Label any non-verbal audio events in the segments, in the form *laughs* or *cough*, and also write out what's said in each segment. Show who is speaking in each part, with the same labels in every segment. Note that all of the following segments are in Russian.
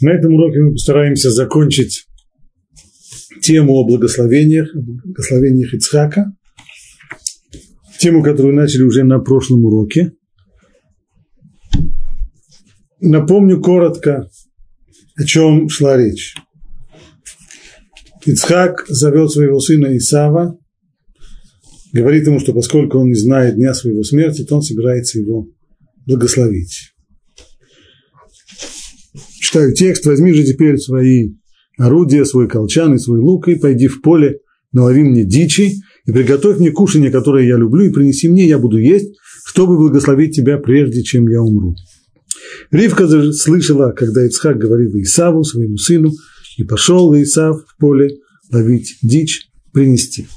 Speaker 1: На этом уроке мы постараемся закончить тему о благословениях, о благословениях Ицхака, тему, которую начали уже на прошлом уроке. Напомню коротко, о чем шла речь. Ицхак зовет своего сына Исава, говорит ему, что поскольку он не знает дня своего смерти, то он собирается его благословить. Читаю текст, возьми же теперь свои орудия, свой колчан и свой лук, и пойди в поле, налови мне дичи, и приготовь мне кушанье, которое я люблю, и принеси мне, я буду есть, чтобы благословить тебя, прежде чем я умру. Ривка слышала, когда Ицхак говорил Исаву, своему сыну, и пошел Исав в поле ловить дичь, принести.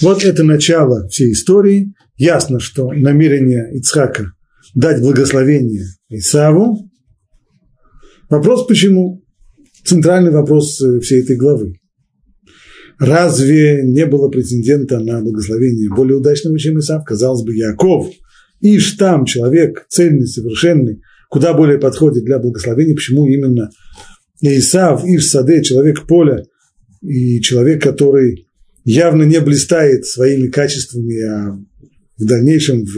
Speaker 1: Вот это начало всей истории. Ясно, что намерение Ицхака дать благословение Исаву. Вопрос почему? Центральный вопрос э, всей этой главы. Разве не было претендента на благословение более удачного, чем Исав? Казалось бы, Яков, Иш там, человек цельный, совершенный, куда более подходит для благословения. Почему именно Исав, Иш Саде, человек поля и человек, который явно не блистает своими качествами, а в дальнейшем в,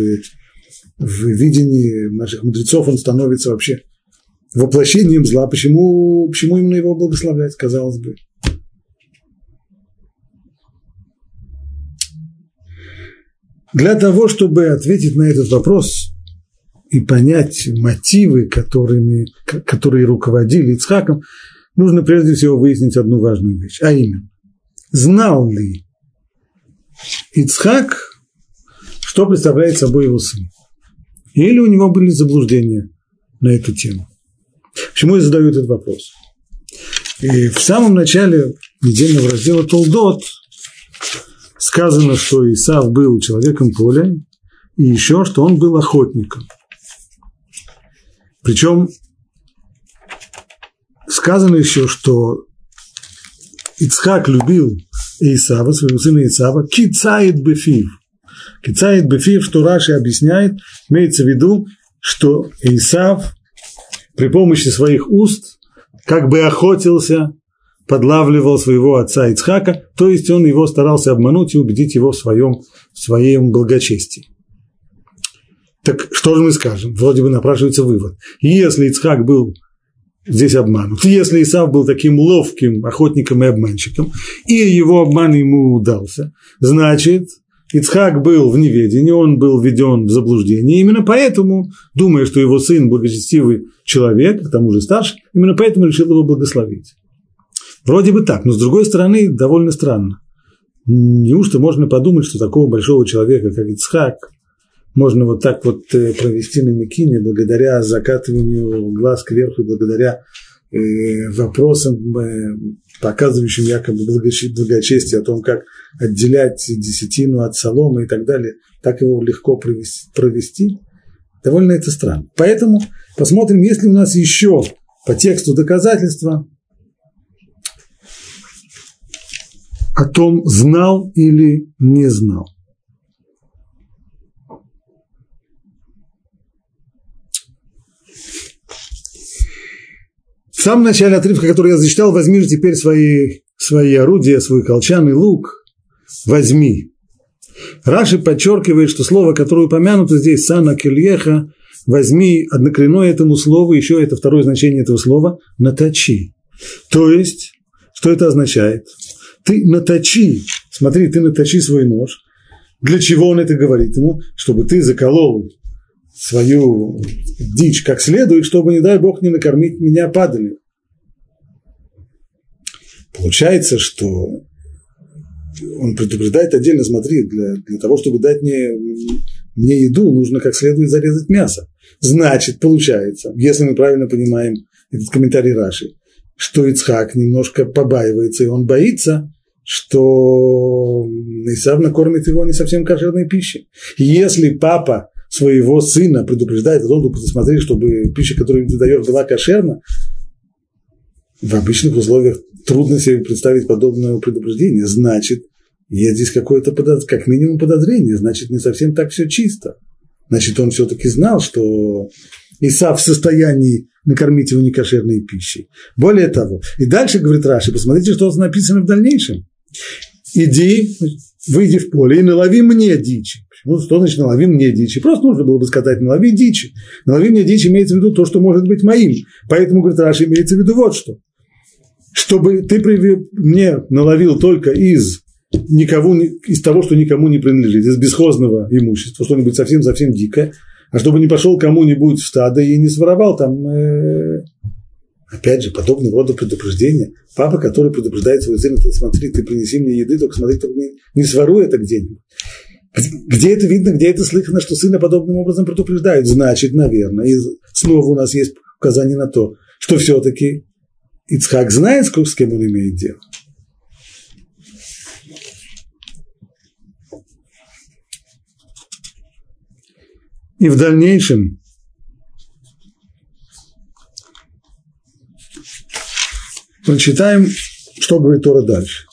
Speaker 1: в видении наших мудрецов он становится вообще воплощением зла. Почему, почему именно его благословлять, казалось бы? Для того, чтобы ответить на этот вопрос и понять мотивы, которыми, которые руководили Ицхаком, нужно прежде всего выяснить одну важную вещь, а именно, знал ли Ицхак, что представляет собой его сын? Или у него были заблуждения на эту тему? Почему я задаю этот вопрос? И в самом начале недельного раздела Толдот сказано, что Исав был человеком поля, и еще, что он был охотником. Причем сказано еще, что Ицхак любил Исава, своего сына Исава, кицает бефив. Кицает бефив, что Раши объясняет, имеется в виду, что Исав при помощи своих уст как бы охотился, подлавливал своего отца Ицхака, то есть он его старался обмануть и убедить его в своем, в своем благочестии. Так что же мы скажем? Вроде бы напрашивается вывод. Если Ицхак был здесь обманут, если Исав был таким ловким охотником и обманщиком, и его обман ему удался, значит, Ицхак был в неведении, он был введен в заблуждение. И именно поэтому, думая, что его сын благочестивый человек, к тому же старший, именно поэтому решил его благословить. Вроде бы так, но с другой стороны, довольно странно. Неужто можно подумать, что такого большого человека, как Ицхак, можно вот так вот э, провести на Микине благодаря закатыванию глаз кверху, благодаря э, вопросам, э, показывающим якобы благочестие о том, как отделять десятину от соломы и так далее, так его легко провести довольно это странно. Поэтому посмотрим, есть ли у нас еще по тексту доказательства о том, знал или не знал. В самом начале отрывка, который я зачитал, возьми же теперь свои, свои орудия, свой колчан и лук, возьми. Раши подчеркивает, что слово, которое упомянуто здесь, сана кельеха, возьми однокоренное этому слову, еще это второе значение этого слова, наточи. То есть, что это означает? Ты наточи, смотри, ты наточи свой нож. Для чего он это говорит ему? Чтобы ты заколол свою дичь как следует, чтобы, не дай Бог, не накормить меня падали. Получается, что он предупреждает отдельно, смотри, для, для того, чтобы дать мне, мне еду, нужно как следует зарезать мясо. Значит, получается, если мы правильно понимаем этот комментарий Раши, что Ицхак немножко побаивается, и он боится, что Исав накормит его не совсем кошерной пищей. Если папа своего сына предупреждает о том, чтобы посмотреть, чтобы пища, которую ты даешь, была кошерна, в обычных условиях трудно себе представить подобное предупреждение. Значит, есть здесь какое-то, подоз... как минимум, подозрение, значит, не совсем так все чисто. Значит, он все-таки знал, что Исав в состоянии накормить его некошерной пищей. Более того, и дальше говорит Раши, посмотрите, что написано в дальнейшем. Иди, выйди в поле и налови мне дичи. Почему? Что значит налови мне дичи? Просто нужно было бы сказать, налови дичи. Налови мне дичи имеется в виду то, что может быть моим. Поэтому, говорит Раши, имеется в виду вот что. Чтобы ты мне наловил только из никого, из того, что никому не принадлежит, из бесхозного имущества, что-нибудь совсем-совсем дикое, а чтобы не пошел кому-нибудь в стадо и не своровал там, э, опять же, подобного рода предупреждения. Папа, который предупреждает свою сына, смотри, ты принеси мне еды, только смотри, только не, не своруй это где-нибудь. Где это видно, где это слыхано, что сына подобным образом предупреждают? Значит, наверное, и снова у нас есть указание на то, что все-таки Ицхак знает, с кем он имеет дело. И в дальнейшем прочитаем, что говорит Тора дальше.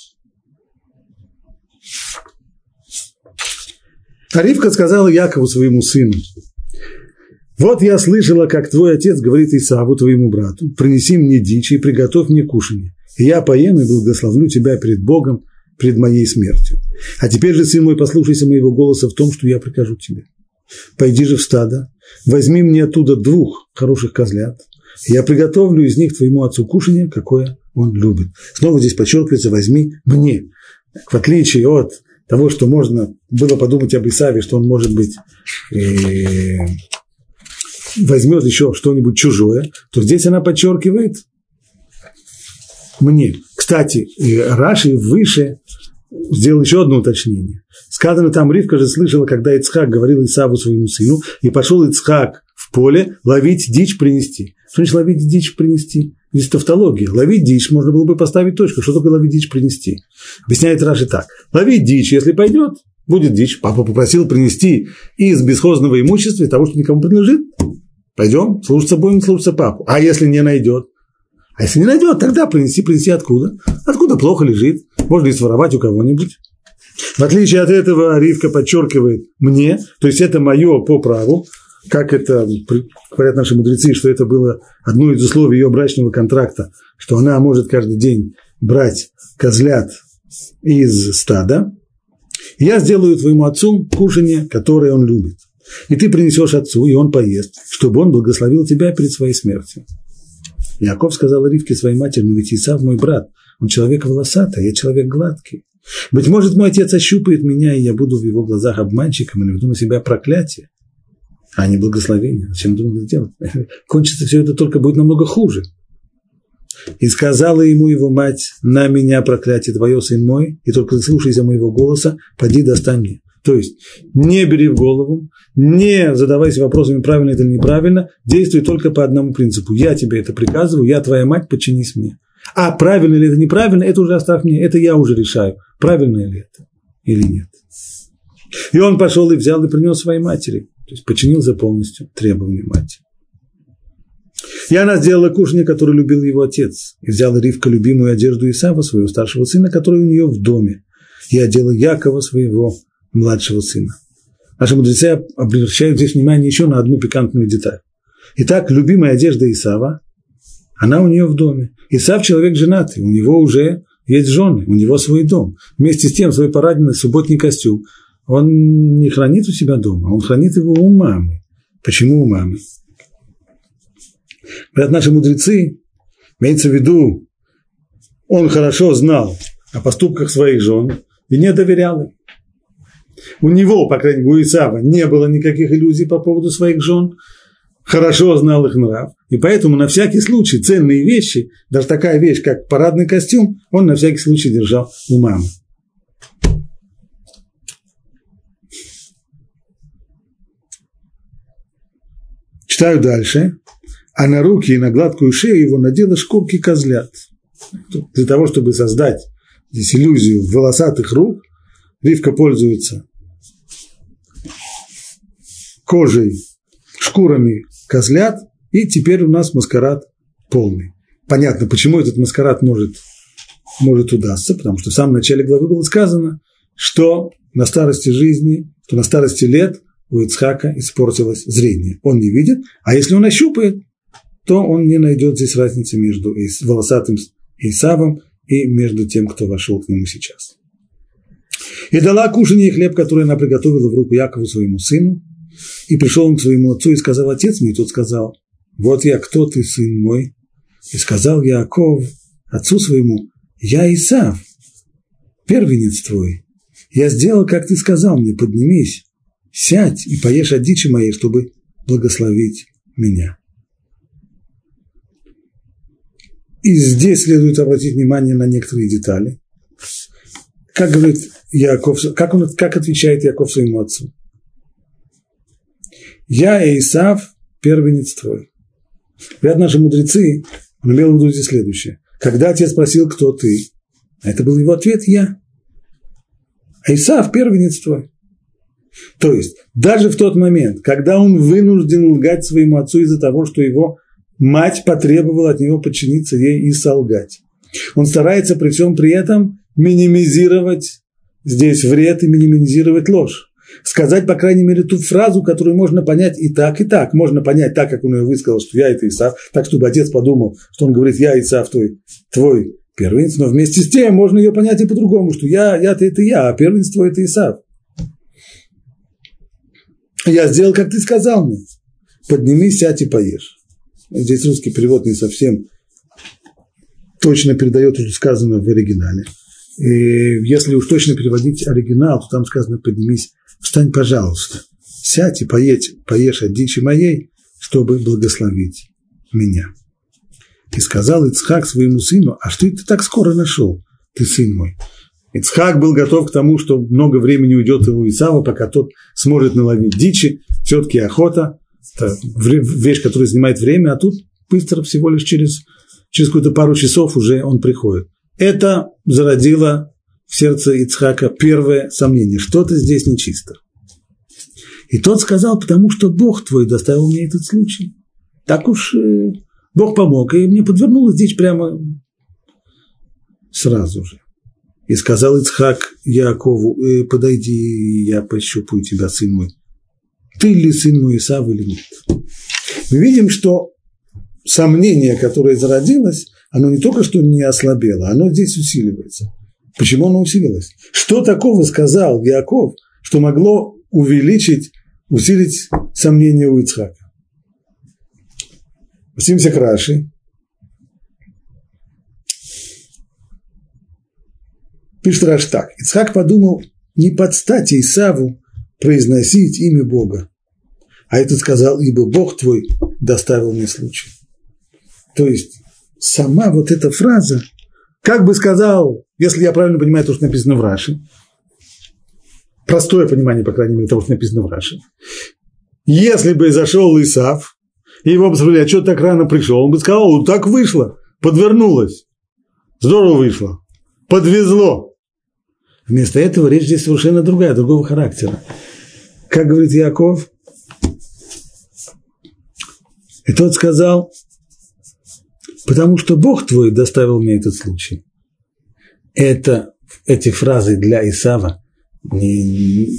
Speaker 1: Аривка сказала Якову своему сыну, вот я слышала, как твой отец говорит Исаву, твоему брату, принеси мне дичь и приготовь мне кушанье, и я поем и благословлю тебя перед Богом, перед моей смертью. А теперь же, сын мой, послушайся моего голоса в том, что я прикажу тебе. Пойди же в стадо, возьми мне оттуда двух хороших козлят, и я приготовлю из них твоему отцу кушанье, какое он любит. Снова здесь подчеркивается, возьми мне. В отличие от того, что можно было подумать об Исаве, что он может быть э, возьмет еще что-нибудь чужое, то здесь она подчеркивает мне. Кстати, Раши выше сделал еще одно уточнение. Сказано там, Ривка же слышала, когда Ицхак говорил Исаву своему сыну, и пошел Ицхак в поле ловить дичь принести. Что значит ловить дичь принести? Здесь тавтология. Ловить дичь можно было бы поставить точку. Что такое ловить дичь принести? Объясняет Раши так. Ловить дичь, если пойдет, будет дичь. Папа попросил принести из бесхозного имущества, того, что никому принадлежит. Пойдем, слушаться будем, слушаться папу. А если не найдет? А если не найдет, тогда принеси, принеси откуда? Откуда плохо лежит? Можно и своровать у кого-нибудь. В отличие от этого Ривка подчеркивает мне, то есть это мое по праву, как это говорят наши мудрецы, что это было одно из условий ее брачного контракта, что она может каждый день брать козлят из стада. я сделаю твоему отцу кушанье, которое он любит. И ты принесешь отцу, и он поест, чтобы он благословил тебя перед своей смертью. Яков сказал Ривке своей матери, ну ведь Исав мой брат, он человек волосатый, я человек гладкий. Быть может, мой отец ощупает меня, и я буду в его глазах обманщиком и наведу на себя проклятие, а не благословение. Зачем думал это делать? *laughs* Кончится все это только будет намного хуже. И сказала ему его мать, на меня проклятие твое, сын мой, и только слушайся моего голоса, поди достань мне. То есть не бери в голову, не задавайся вопросами, правильно это или неправильно, действуй только по одному принципу. Я тебе это приказываю, я твоя мать, подчинись мне. А правильно ли это неправильно, это уже оставь мне, это я уже решаю, правильно ли это или нет. И он пошел и взял и принес своей матери, то есть подчинился полностью требованию матери. И она сделала кушанье, которое любил его отец, и взяла Ривка любимую одежду Исава, своего старшего сына, который у нее в доме, и одела Якова, своего младшего сына. Наши мудрецы обращают здесь внимание еще на одну пикантную деталь. Итак, любимая одежда Исава, она у нее в доме. Исав человек женатый, у него уже есть жены, у него свой дом. Вместе с тем свой парадный субботний костюм он не хранит у себя дома, он хранит его у мамы. Почему у мамы? Говорят наши мудрецы, имеется в виду, он хорошо знал о поступках своих жен и не доверял им. У него, по крайней мере, у Исава не было никаких иллюзий по поводу своих жен, хорошо знал их нрав, и поэтому на всякий случай ценные вещи, даже такая вещь, как парадный костюм, он на всякий случай держал у мамы. Читаю дальше. А на руки и на гладкую шею его надела шкурки козлят. Для того, чтобы создать здесь иллюзию волосатых рук, Ривка пользуется кожей, шкурами козлят, и теперь у нас маскарад полный. Понятно, почему этот маскарад может, может удастся, потому что в самом начале главы было сказано, что на старости жизни, что на старости лет у Ицхака испортилось зрение. Он не видит, а если он ощупает, то он не найдет здесь разницы между волосатым Исавом и между тем, кто вошел к нему сейчас. И дала кушанье хлеб, который она приготовила в руку Якову своему сыну. И пришел он к своему отцу и сказал, отец мой, и тот сказал, вот я, кто ты, сын мой? И сказал Яков отцу своему, я Исав, первенец твой. Я сделал, как ты сказал мне, поднимись, сядь и поешь от дичи моей, чтобы благословить меня. И здесь следует обратить внимание на некоторые детали. Как говорит Яков, как, он, как отвечает Яков своему отцу? Я, Исав, первенец твой. Говорят наши мудрецы, он имел в виду здесь следующее. Когда отец спросил, кто ты, а это был его ответ «я». А Исав – первенец твой. То есть, даже в тот момент, когда он вынужден лгать своему отцу из-за того, что его мать потребовала от него подчиниться ей и солгать, он старается при всем при этом минимизировать здесь вред и минимизировать ложь. Сказать, по крайней мере, ту фразу, которую можно понять и так, и так. Можно понять так, как он ее высказал, что я это Исав, так, чтобы отец подумал, что он говорит, я Исав твой, твой первенец, но вместе с тем можно ее понять и по-другому, что я, я-то это я, а первенец твой это Исав. Я сделал, как ты сказал мне. Поднимись, сядь и поешь. Здесь русский перевод не совсем точно передает что сказано в оригинале. И если уж точно переводить оригинал, то там сказано «поднимись, встань, пожалуйста, сядь и поедь, поешь от дичи моей, чтобы благословить меня». И сказал Ицхак своему сыну, а что ты так скоро нашел, ты сын мой? Ицхак был готов к тому, что много времени уйдет у Исава, пока тот сможет наловить дичи. Все-таки охота – это вещь, которая занимает время, а тут быстро, всего лишь через, через какую-то пару часов уже он приходит. Это зародило в сердце Ицхака первое сомнение, что-то здесь нечисто. И тот сказал, потому что Бог твой доставил мне этот случай. Так уж э, Бог помог, и мне подвернулась дичь прямо сразу же. И сказал Ицхак Якову, э, подойди, я пощупаю тебя, сын мой. Ты ли сын мой Исав или нет? Мы видим, что сомнение, которое зародилось, оно не только что не ослабело, оно здесь усиливается. Почему оно усилилось? Что такого сказал Яков, что могло увеличить, усилить сомнение у Ицхака? Обратимся к. Пишет Раш так. Ицхак подумал, не под стать Исаву произносить имя Бога. А этот сказал, ибо Бог твой доставил мне случай. То есть сама вот эта фраза, как бы сказал, если я правильно понимаю то, что написано в Раши, простое понимание, по крайней мере, того, что написано в Раши, если бы зашел Исав, и его бы спросили, а что так рано пришел, он бы сказал, так вышло, подвернулось, здорово вышло, подвезло. Вместо этого речь здесь совершенно другая, другого характера. Как говорит Яков, и тот сказал, потому что Бог твой доставил мне этот случай. Это, эти фразы для Исава не,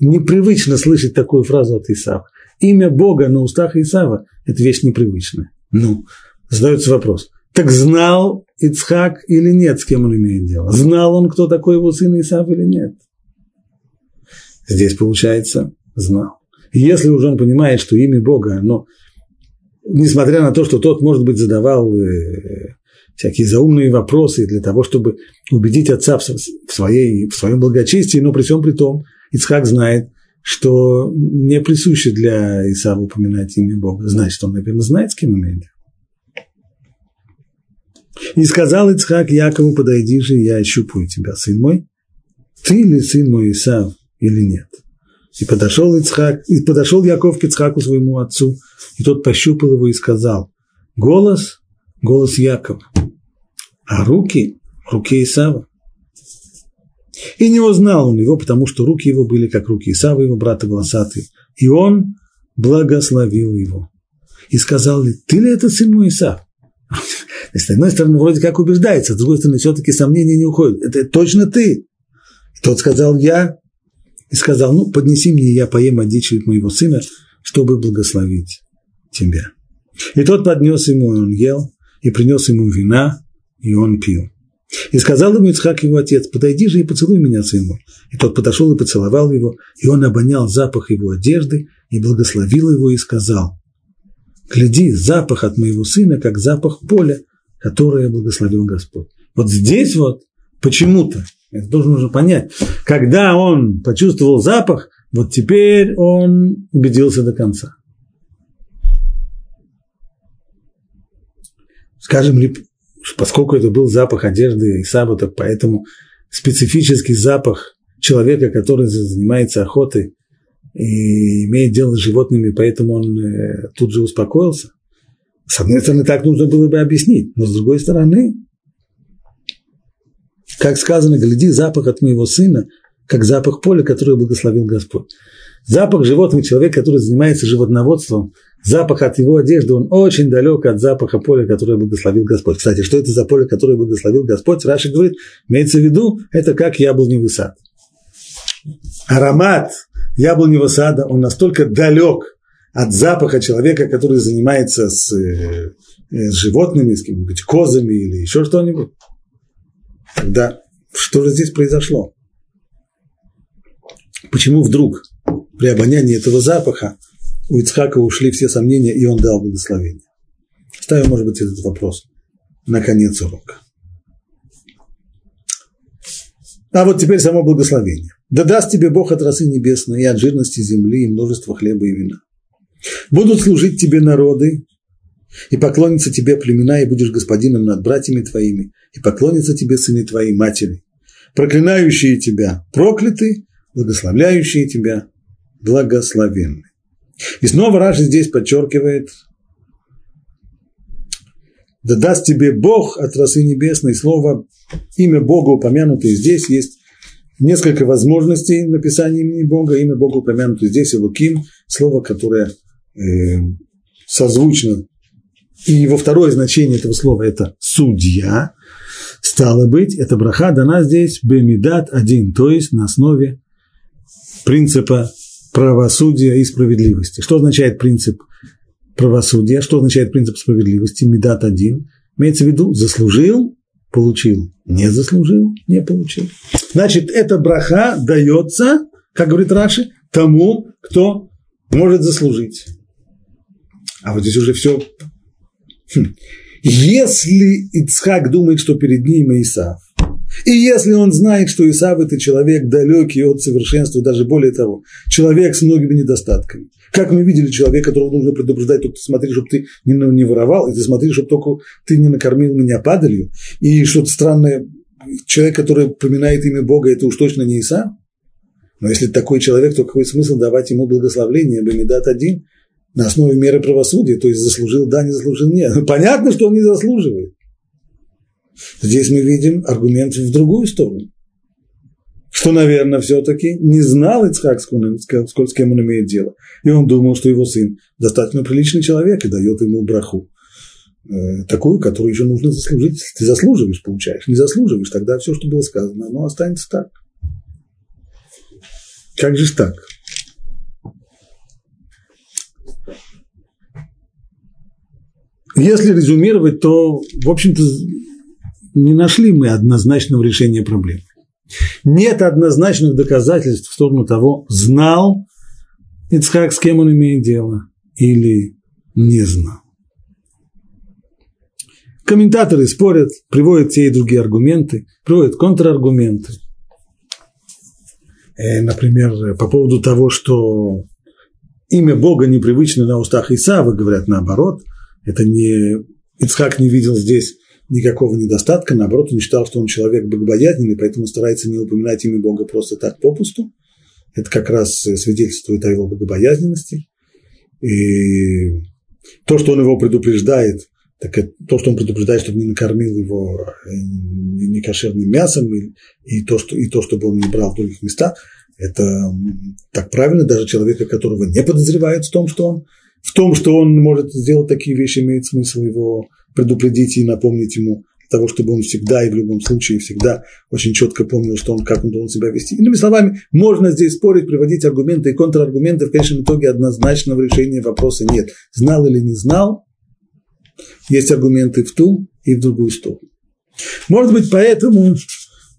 Speaker 1: непривычно слышать такую фразу от Исава. Имя Бога на устах Исава – это вещь непривычная. Ну, задается вопрос. Так знал Ицхак или нет, с кем он имеет дело? Знал он, кто такой его сын Исав или нет? Здесь, получается, знал. Если уже он понимает, что имя Бога, оно несмотря на то, что тот, может быть, задавал э, всякие заумные вопросы для того, чтобы убедить отца в, своей, в своем благочестии, но при всем при том Ицхак знает, что не присуще для Исава упоминать имя Бога. Значит, он, наверное, знает, с кем имеет И сказал Ицхак Якову, подойди же, я ощупаю тебя, сын мой. Ты ли сын мой Исав или нет? И подошел Ицхак, и подошел Яков к Ицхаку своему отцу, и тот пощупал его и сказал, голос, голос Якова, а руки, руки Исава. И не узнал он его, потому что руки его были как руки Исава, его брата волосатые. И он благословил его. И сказал, ты ли это сын мой Исав? С одной стороны, вроде как убеждается, с другой стороны, все-таки сомнения не уходят. Это точно ты. И тот сказал, я и сказал, ну, поднеси мне, я поем от дичи моего сына, чтобы благословить тебя. И тот поднес ему, и он ел, и принес ему вина, и он пил. И сказал ему Ицхак его отец, подойди же и поцелуй меня, сын мой. И тот подошел и поцеловал его, и он обонял запах его одежды, и благословил его, и сказал, гляди, запах от моего сына, как запах поля, которое благословил Господь. Вот здесь вот почему-то, это должен уже понять, когда он почувствовал запах, вот теперь он убедился до конца. Скажем ли, поскольку это был запах одежды Исаба, так поэтому специфический запах человека, который занимается охотой и имеет дело с животными, поэтому он э, тут же успокоился. С одной стороны, так нужно было бы объяснить, но с другой стороны, как сказано, гляди, запах от моего сына, как запах поля, которое благословил Господь. Запах животного человека, который занимается животноводством, запах от его одежды, он очень далек от запаха поля, которое благословил Господь. Кстати, что это за поле, которое благословил Господь? Раши говорит, имеется в виду, это как яблоневый сад. Аромат яблоневого сада, он настолько далек от запаха человека, который занимается с, э, с животными, с какими-нибудь козами или еще что-нибудь. Тогда что же здесь произошло? Почему вдруг при обонянии этого запаха у Ицхака ушли все сомнения, и он дал благословение? Ставим, может быть, этот вопрос на конец урока. А вот теперь само благословение. Да даст тебе Бог от росы небесной, и от жирности земли, и множества хлеба и вина. Будут служить тебе народы, и поклонятся тебе племена, и будешь господином над братьями твоими, и поклонятся тебе сыны твои, матери. Проклинающие тебя прокляты, благословляющие тебя благословенны. И снова Раши здесь подчеркивает, да даст тебе Бог от росы небесной. Слово, имя Бога упомянутое здесь, есть несколько возможностей написания имени Бога. Имя Бога упомянуто здесь, Луким, слово, которое созвучно. И его второе значение этого слова – это судья. Стало быть, эта браха дана здесь бемидат один, то есть на основе принципа правосудия и справедливости. Что означает принцип правосудия? Что означает принцип справедливости? Медат один. Имеется в виду, заслужил, получил. Не заслужил, не получил. Значит, эта браха дается, как говорит Раши, тому, кто может заслужить. А вот здесь уже все. Хм. Если Ицхак думает, что перед ним Исав, и если он знает, что Исав – это человек далекий от совершенства, даже более того, человек с многими недостатками. Как мы видели, человек, которого нужно предупреждать, только смотри, чтобы ты не, не воровал, и ты смотри, чтобы только ты не накормил меня падалью. И что-то странное, человек, который упоминает имя Бога, это уж точно не Исав. Но если такой человек, то какой смысл давать ему благословление, Бамидат один, на основе меры правосудия, то есть заслужил да, не заслужил нет. *laughs* Понятно, что он не заслуживает. Здесь мы видим аргумент в другую сторону. Что, наверное, все-таки не знал Ицхак, с кем он имеет дело. И он думал, что его сын достаточно приличный человек и дает ему браху. Э, такую, которую еще нужно заслужить. Ты заслуживаешь, получаешь. Не заслуживаешь, тогда все, что было сказано, оно останется так. Как же так? Если резюмировать, то, в общем-то, не нашли мы однозначного решения проблемы. Нет однозначных доказательств в сторону того, знал Ицхак, с кем он имеет дело, или не знал. Комментаторы спорят, приводят те и другие аргументы, приводят контраргументы. Э, например, по поводу того, что имя Бога непривычно на устах Исава, говорят наоборот. Это не Ицхак не видел здесь никакого недостатка, наоборот, он считал, что он человек богобоязненный, поэтому старается не упоминать имя Бога просто так попусту. Это как раз свидетельствует о его богобоязненности. И то, что он его предупреждает, так это то, что он предупреждает, чтобы не накормил его э, некошерным мясом, и, и, то, что, и то, чтобы он не брал в других местах, это так правильно, даже человека, которого не подозревают в том, что он, в том, что он может сделать такие вещи, имеет смысл его предупредить и напомнить ему для того, чтобы он всегда и в любом случае всегда очень четко помнил, что он, как он должен себя вести. Иными словами, можно здесь спорить, приводить аргументы и контраргументы, в конечном итоге однозначного решения вопроса нет. Знал или не знал, Есть аргументы в ту и в другую сторону. Может быть, поэтому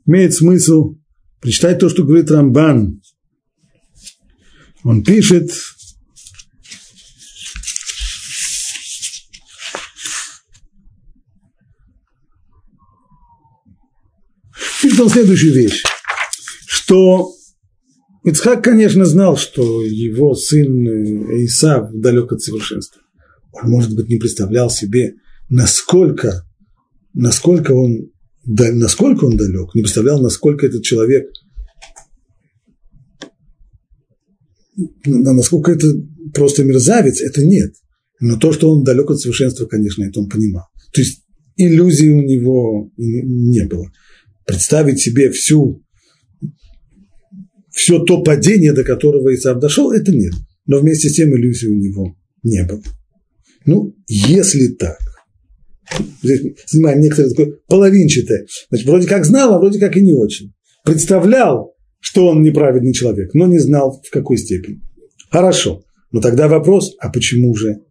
Speaker 1: имеет смысл прочитать то, что говорит Рамбан. Он пишет, он следующую вещь, что Ицхак, конечно, знал, что его сын Исав далек от совершенства. Он, может быть, не представлял себе, насколько, насколько он, насколько он далек, не представлял, насколько этот человек, насколько это просто мерзавец, это нет. Но то, что он далек от совершенства, конечно, это он понимал. То есть иллюзий у него не было. Представить себе всю все то падение, до которого Исав дошел, это нет. Но вместе с тем иллюзий у него не было. Ну, если так, здесь снимаем некоторое такое половинчатое, значит, вроде как знал, а вроде как и не очень. Представлял, что он неправедный человек, но не знал в какой степени. Хорошо, но тогда вопрос, а почему же,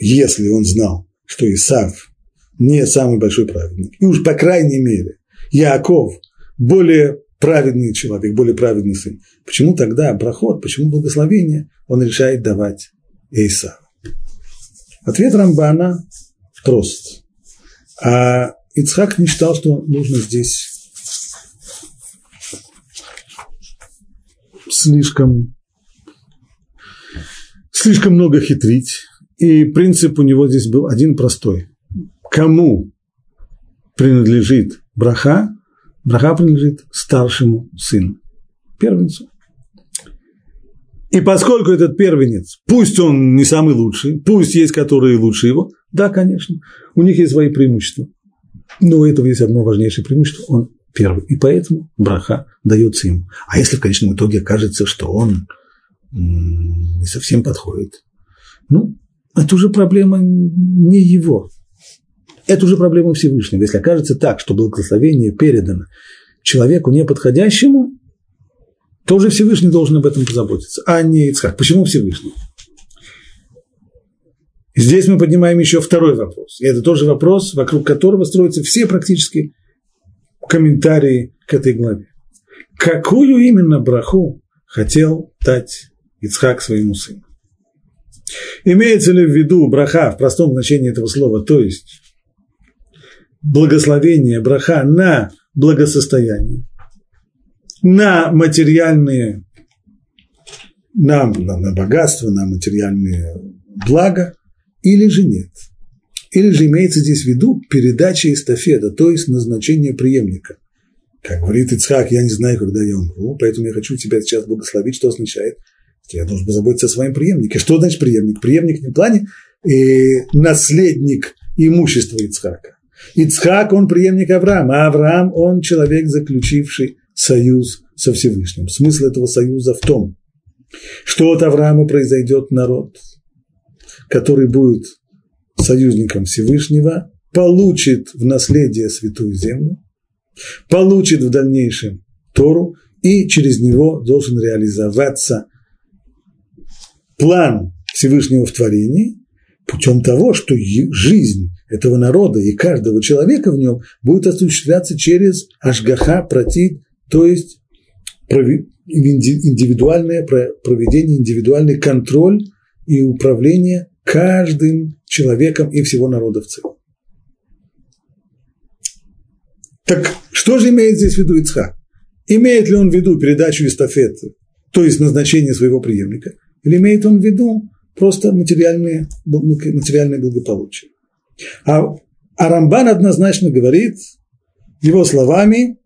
Speaker 1: если он знал, что Исав не самый большой праведник, и уж по крайней мере Яков более праведный человек, более праведный сын. Почему тогда проход, почему благословение он решает давать Эйсаву? Ответ Рамбана прост. А Ицхак не считал, что нужно здесь слишком, слишком много хитрить. И принцип у него здесь был один простой. Кому принадлежит браха, Браха принадлежит старшему сыну, первенцу. И поскольку этот первенец, пусть он не самый лучший, пусть есть которые лучше его, да, конечно, у них есть свои преимущества. Но у этого есть одно важнейшее преимущество – он первый. И поэтому браха дается ему. А если в конечном итоге окажется, что он не совсем подходит, ну, это уже проблема не его, это уже проблема Всевышнего. Если окажется так, что благословение передано человеку неподходящему, то уже Всевышний должен об этом позаботиться, а не Ицхак. Почему Всевышний? Здесь мы поднимаем еще второй вопрос. И это тоже вопрос, вокруг которого строятся все практически комментарии к этой главе. Какую именно браху хотел дать Ицхак своему сыну? Имеется ли в виду браха в простом значении этого слова, то есть благословение, браха на благосостояние, на материальные, на, на, на богатство, на материальные блага, или же нет. Или же имеется здесь в виду передача эстафета, то есть назначение преемника. Как говорит Ицхак, я не знаю, когда я умру, поэтому я хочу тебя сейчас благословить, что означает, что я должен позаботиться о своем преемнике. Что значит преемник? Преемник не в плане э, наследник имущества Ицхака, Ицхак, он преемник Авраама, а Авраам, он человек, заключивший союз со Всевышним. Смысл этого союза в том, что от Авраама произойдет народ, который будет союзником Всевышнего, получит в наследие святую землю, получит в дальнейшем Тору, и через него должен реализоваться план Всевышнего в творении путем того, что жизнь этого народа и каждого человека в нем будет осуществляться через ашгаха протит, то есть индивидуальное проведение, индивидуальный контроль и управление каждым человеком и всего народа в целом. Так что же имеет здесь в виду Ицхак? Имеет ли он в виду передачу эстафеты, то есть назначение своего преемника, или имеет он в виду просто материальное, материальное благополучие? А, а Рамбан однозначно говорит его словами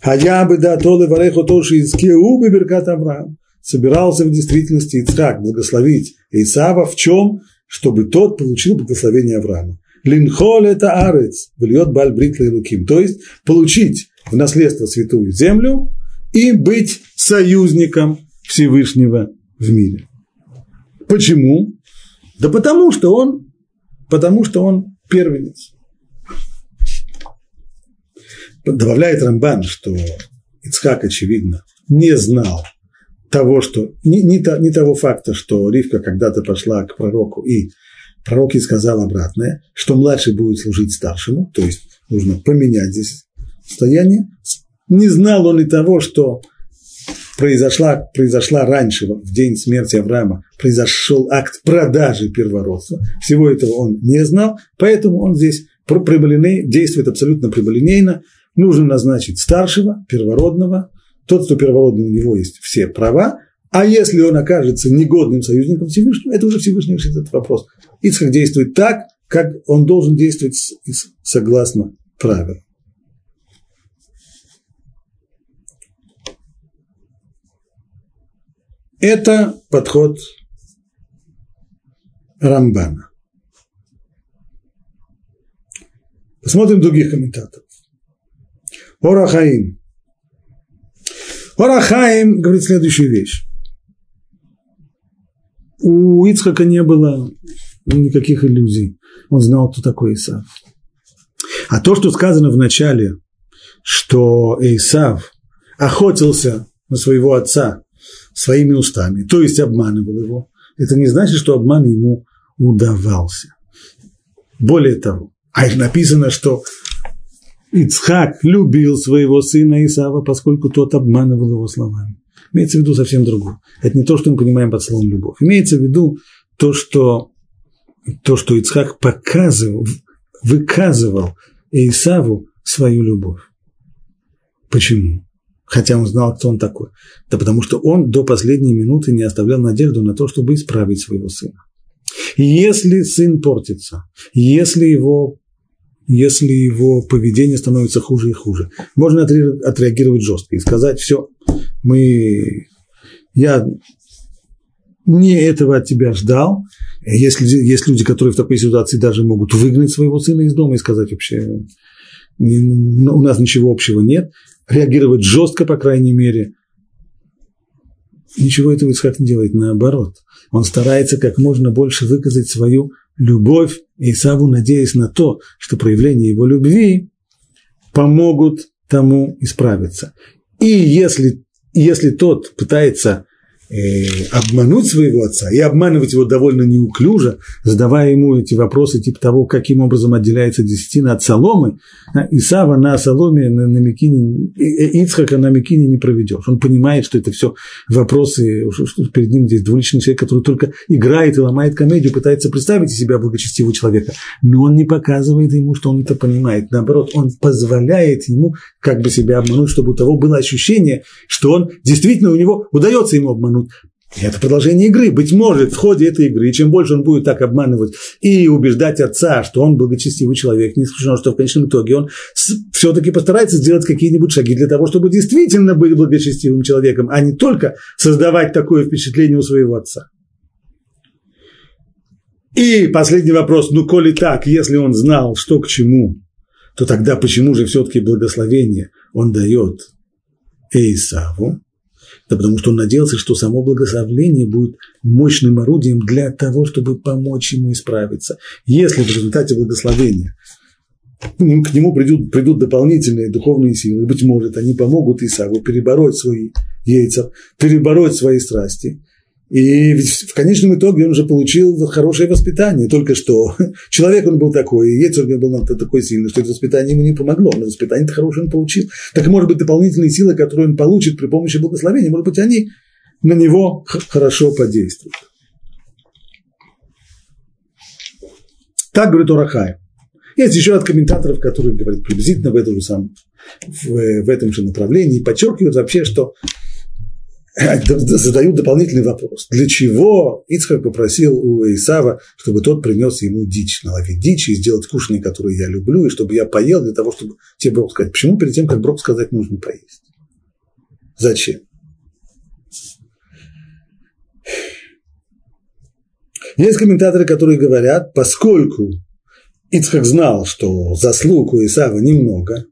Speaker 1: «Хая бы да то леварехо то шиискеу бы беркат Авраам» собирался в действительности Ицхак благословить Исава в чем? Чтобы тот получил благословение Авраама. Линхол это арец, вльет бальбрит луким. То есть получить в наследство святую землю и быть союзником Всевышнего в мире. Почему? Да потому что он потому что он первенец. Добавляет Рамбан, что Ицхак, очевидно, не знал того, что не, не, не того факта, что Ривка когда-то пошла к пророку и пророк и сказал обратное, что младший будет служить старшему, то есть нужно поменять здесь состояние. Не знал он и того, что произошла, произошла раньше, в день смерти Авраама, произошел акт продажи первородства. Всего этого он не знал, поэтому он здесь действует абсолютно прямолинейно. Нужно назначить старшего, первородного. Тот, кто первородный, у него есть все права, а если он окажется негодным союзником Всевышнего, это уже Всевышний решит этот вопрос. Ицхак действует так, как он должен действовать согласно правилам. Это подход Рамбана. Посмотрим других комментаторов. Орахаим. Орахаим говорит следующую вещь. У Ицхака не было никаких иллюзий. Он знал, кто такой Исав. А то, что сказано в начале, что Исав охотился на своего отца своими устами, то есть обманывал его, это не значит, что обман ему удавался. Более того, а написано, что Ицхак любил своего сына Исава, поскольку тот обманывал его словами. Имеется в виду совсем другое. Это не то, что мы понимаем под словом любовь. Имеется в виду то, что, то, что Ицхак показывал, выказывал Исаву свою любовь. Почему? Хотя он знал, кто он такой. Да потому что он до последней минуты не оставлял надежду на то, чтобы исправить своего сына. И если сын портится, если его, если его поведение становится хуже и хуже, можно отреагировать жестко и сказать, все, мы, я не этого от тебя ждал. Если есть люди, которые в такой ситуации даже могут выгнать своего сына из дома и сказать вообще, у нас ничего общего нет, реагировать жестко, по крайней мере. Ничего этого Исхак не делает, наоборот. Он старается как можно больше выказать свою любовь Исаву, надеясь на то, что проявление его любви помогут тому исправиться. И если если тот пытается обмануть своего отца и обманывать его довольно неуклюже, задавая ему эти вопросы типа того, каким образом отделяется десятина от соломы, Исава на соломе, на, на Микине, Ицхака на Микине не проведешь. Он понимает, что это все вопросы, что перед ним здесь двуличный человек, который только играет и ломает комедию, пытается представить из себя благочестивого человека, но он не показывает ему, что он это понимает. Наоборот, он позволяет ему как бы себя обмануть, чтобы у того было ощущение, что он действительно у него удается ему обмануть. И это продолжение игры. Быть может, в ходе этой игры, чем больше он будет так обманывать и убеждать отца, что он благочестивый человек, не исключено, что в конечном итоге он все-таки постарается сделать какие-нибудь шаги для того, чтобы действительно быть благочестивым человеком, а не только создавать такое впечатление у своего отца. И последний вопрос, ну, коли так, если он знал, что к чему, то тогда почему же все-таки благословение он дает Эйсаву? Да потому что он надеялся, что само благословление будет мощным орудием для того, чтобы помочь ему исправиться. Если в результате благословения к нему придут, придут дополнительные духовные силы, быть может, они помогут Исаву перебороть свои яйца, перебороть свои страсти, и в конечном итоге он же получил хорошее воспитание. Только что *laughs* человек он был такой, и него был такой сильный, что это воспитание ему не помогло. Но воспитание-то хорошее он получил. Так может быть дополнительные силы, которые он получит при помощи благословения, может быть, они на него хорошо подействуют. Так говорит Урахай. Есть еще ряд комментаторов, которые говорят приблизительно в этом же самом, в, в этом же направлении и подчеркивают вообще, что *laughs* задают дополнительный вопрос. Для чего Ицхак попросил у Исава, чтобы тот принес ему дичь, наловить дичь и сделать кушание, которое я люблю, и чтобы я поел для того, чтобы тебе Брок сказать. Почему перед тем, как Брок сказать, нужно поесть? Зачем? Есть комментаторы, которые говорят, поскольку Ицхак знал, что заслуг у Исава немного,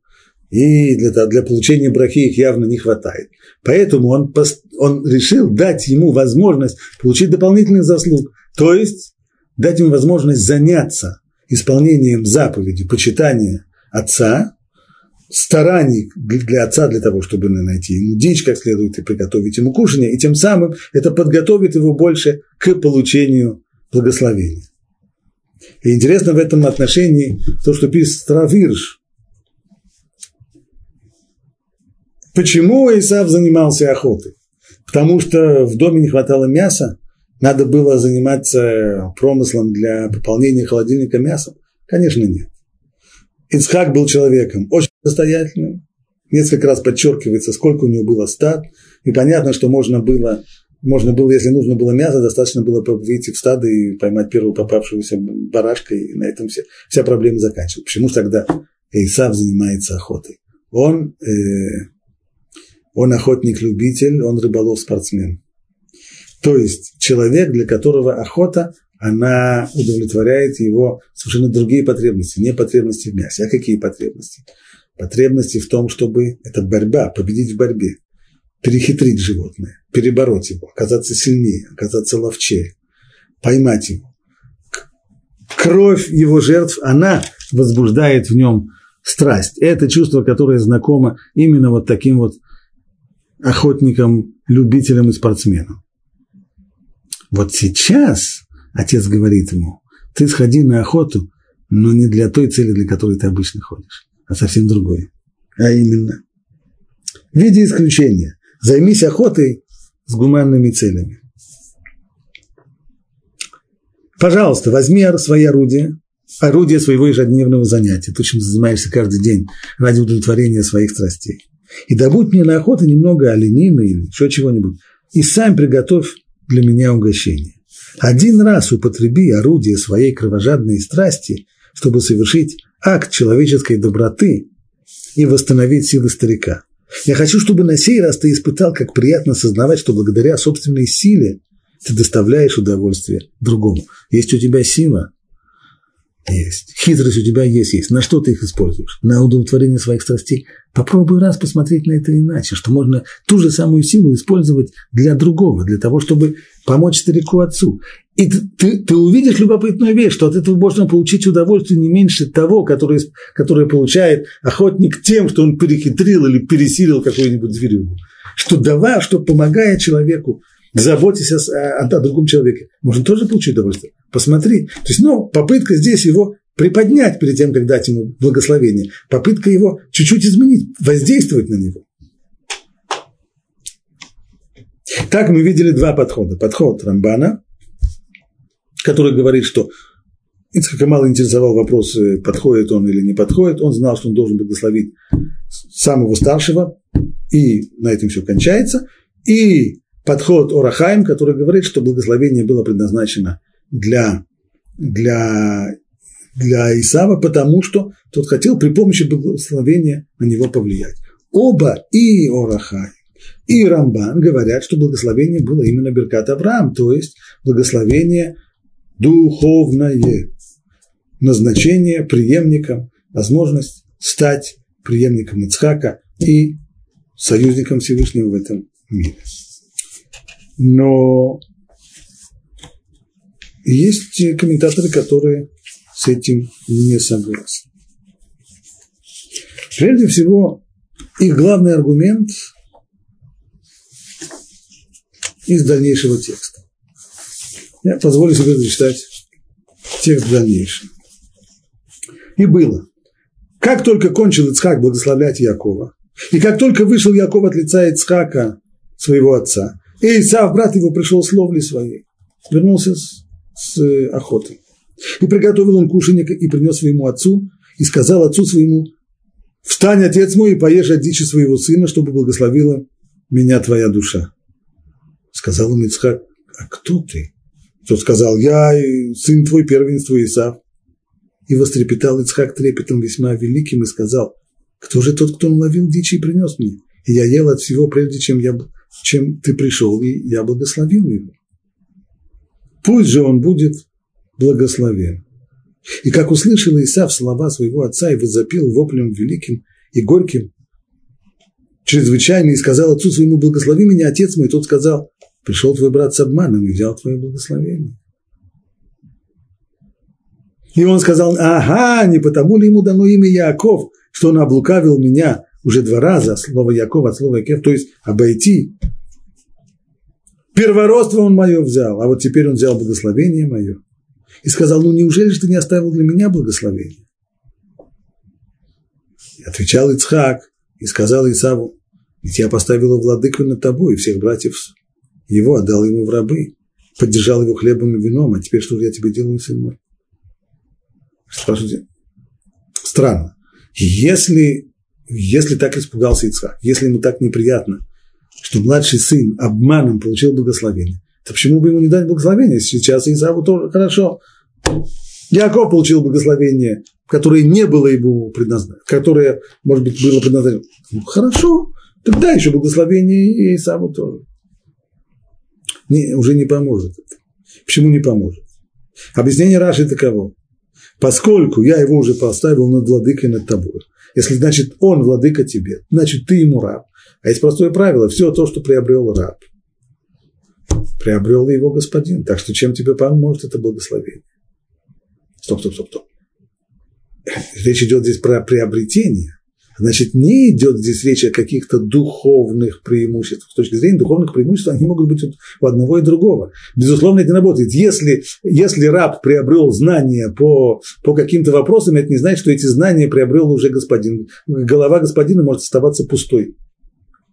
Speaker 1: и для, для получения брахи их явно не хватает. Поэтому он, он решил дать ему возможность получить дополнительных заслуг, то есть дать ему возможность заняться исполнением заповеди, почитания отца, стараний для отца для того, чтобы найти ему дичь как следует и приготовить ему кушание, и тем самым это подготовит его больше к получению благословения. И интересно в этом отношении то, что пишет Стравирш. Почему Исав занимался охотой? Потому что в доме не хватало мяса, надо было заниматься промыслом для пополнения холодильника мясом? Конечно, нет. Ицхак был человеком очень состоятельным, несколько раз подчеркивается, сколько у него было стад, и понятно, что можно было, можно было, если нужно было мясо, достаточно было выйти в стадо и поймать первую попавшуюся барашка, и на этом вся, вся проблема заканчивается. Почему тогда Исав занимается охотой? Он, э, он охотник-любитель, он рыболов-спортсмен. То есть человек, для которого охота, она удовлетворяет его совершенно другие потребности, не потребности в мясе. А какие потребности? Потребности в том, чтобы это борьба, победить в борьбе, перехитрить животное, перебороть его, оказаться сильнее, оказаться ловчее, поймать его. Кровь его жертв, она возбуждает в нем страсть. Это чувство, которое знакомо именно вот таким вот охотникам, любителям и спортсменам. Вот сейчас отец говорит ему, ты сходи на охоту, но не для той цели, для которой ты обычно ходишь, а совсем другой. А именно, в виде исключения, займись охотой с гуманными целями. Пожалуйста, возьми свои орудия, орудие своего ежедневного занятия, то, чем занимаешься каждый день ради удовлетворения своих страстей. И добудь мне на охоту немного оленины или еще чего-нибудь, и сам приготовь для меня угощение. Один раз употреби орудие своей кровожадной страсти, чтобы совершить акт человеческой доброты и восстановить силы старика. Я хочу, чтобы на сей раз ты испытал, как приятно сознавать, что благодаря собственной силе ты доставляешь удовольствие другому. Есть у тебя сила, есть. Хитрость у тебя есть, есть. На что ты их используешь? На удовлетворение своих страстей. Попробуй раз посмотреть на это иначе, что можно ту же самую силу использовать для другого, для того, чтобы помочь старику отцу. И ты, ты, увидишь любопытную вещь, что от этого можно получить удовольствие не меньше того, которое, которое получает охотник тем, что он перехитрил или пересилил какую-нибудь зверюгу. Что давая, что помогая человеку, заботясь о, о, о другом человеке, можно тоже получить удовольствие. Посмотри. То есть, ну, попытка здесь его приподнять перед тем, как дать ему благословение. Попытка его чуть-чуть изменить, воздействовать на него. Так мы видели два подхода. Подход Рамбана, который говорит, что Ицхака мало интересовал вопрос, подходит он или не подходит. Он знал, что он должен благословить самого старшего, и на этом все кончается. И подход Орахаим, который говорит, что благословение было предназначено для, для, для Исава, потому что тот хотел при помощи благословения на него повлиять. Оба и Орахаим, и Рамбан говорят, что благословение было именно Беркат Авраам, то есть благословение духовное, назначение преемником, возможность стать преемником Ицхака и союзником Всевышнего в этом мире. Но есть комментаторы, которые с этим не согласны. Прежде всего, их главный аргумент из дальнейшего текста. Я позволю себе зачитать текст в дальнейшем. И было. Как только кончил Ицхак благословлять Якова, и как только вышел Яков от лица Ицхака, своего отца, и Исав, брат его, пришел с ловли своей, вернулся с э, охоты. И приготовил он кушанье и принес своему отцу, и сказал отцу своему, «Встань, отец мой, и поешь от дичи своего сына, чтобы благословила меня твоя душа». Сказал ему Ицхак, «А кто ты?» Тот сказал, «Я сын твой, первенство Исав». И вострепетал Ицхак трепетом весьма великим и сказал, «Кто же тот, кто ловил дичи и принес мне? И я ел от всего, прежде чем я чем ты пришел, и я благословил его. Пусть же он будет благословен. И как услышал Исав слова своего отца и возопил воплем великим и горьким, чрезвычайно, и сказал отцу своему, благослови меня, отец мой, тот сказал, пришел твой брат с обманом и взял твое благословение. И он сказал, ага, не потому ли ему дано имя Яков, что он облукавил меня уже два раза, слово Яков от слова Яков, то есть обойти. Первородство он мое взял, а вот теперь он взял благословение мое. и сказал, ну неужели же ты не оставил для меня благословение? И отвечал Ицхак и сказал Исаву, ведь я поставил владыку над тобой и всех братьев его, отдал ему в рабы, поддержал его хлебом и вином, а теперь что же я тебе делаю, сын мой? Спрашивайте. Странно. Если, если так испугался Ицхак, если ему так неприятно, что младший сын обманом получил благословение, то почему бы ему не дать благословение? Сейчас Исаву тоже хорошо. Яков получил благословение, которое не было ему предназначено, которое, может быть, было предназначено. Ну, хорошо, тогда еще благословение Исаву тоже. Не, уже не поможет. Почему не поможет? Объяснение Раши таково. Поскольку я его уже поставил над владыкой над тобой, если значит он владыка тебе, значит ты ему раб. А есть простое правило, все то, что приобрел раб, приобрел его господин. Так что чем тебе поможет это благословение? Стоп, стоп, стоп, стоп. Речь идет здесь про приобретение. Значит, не идет здесь речь о каких-то духовных преимуществах. С точки зрения духовных преимуществ они могут быть у одного и другого. Безусловно, это не работает. Если, если раб приобрел знания по, по каким-то вопросам, это не значит, что эти знания приобрел уже господин. Голова господина может оставаться пустой.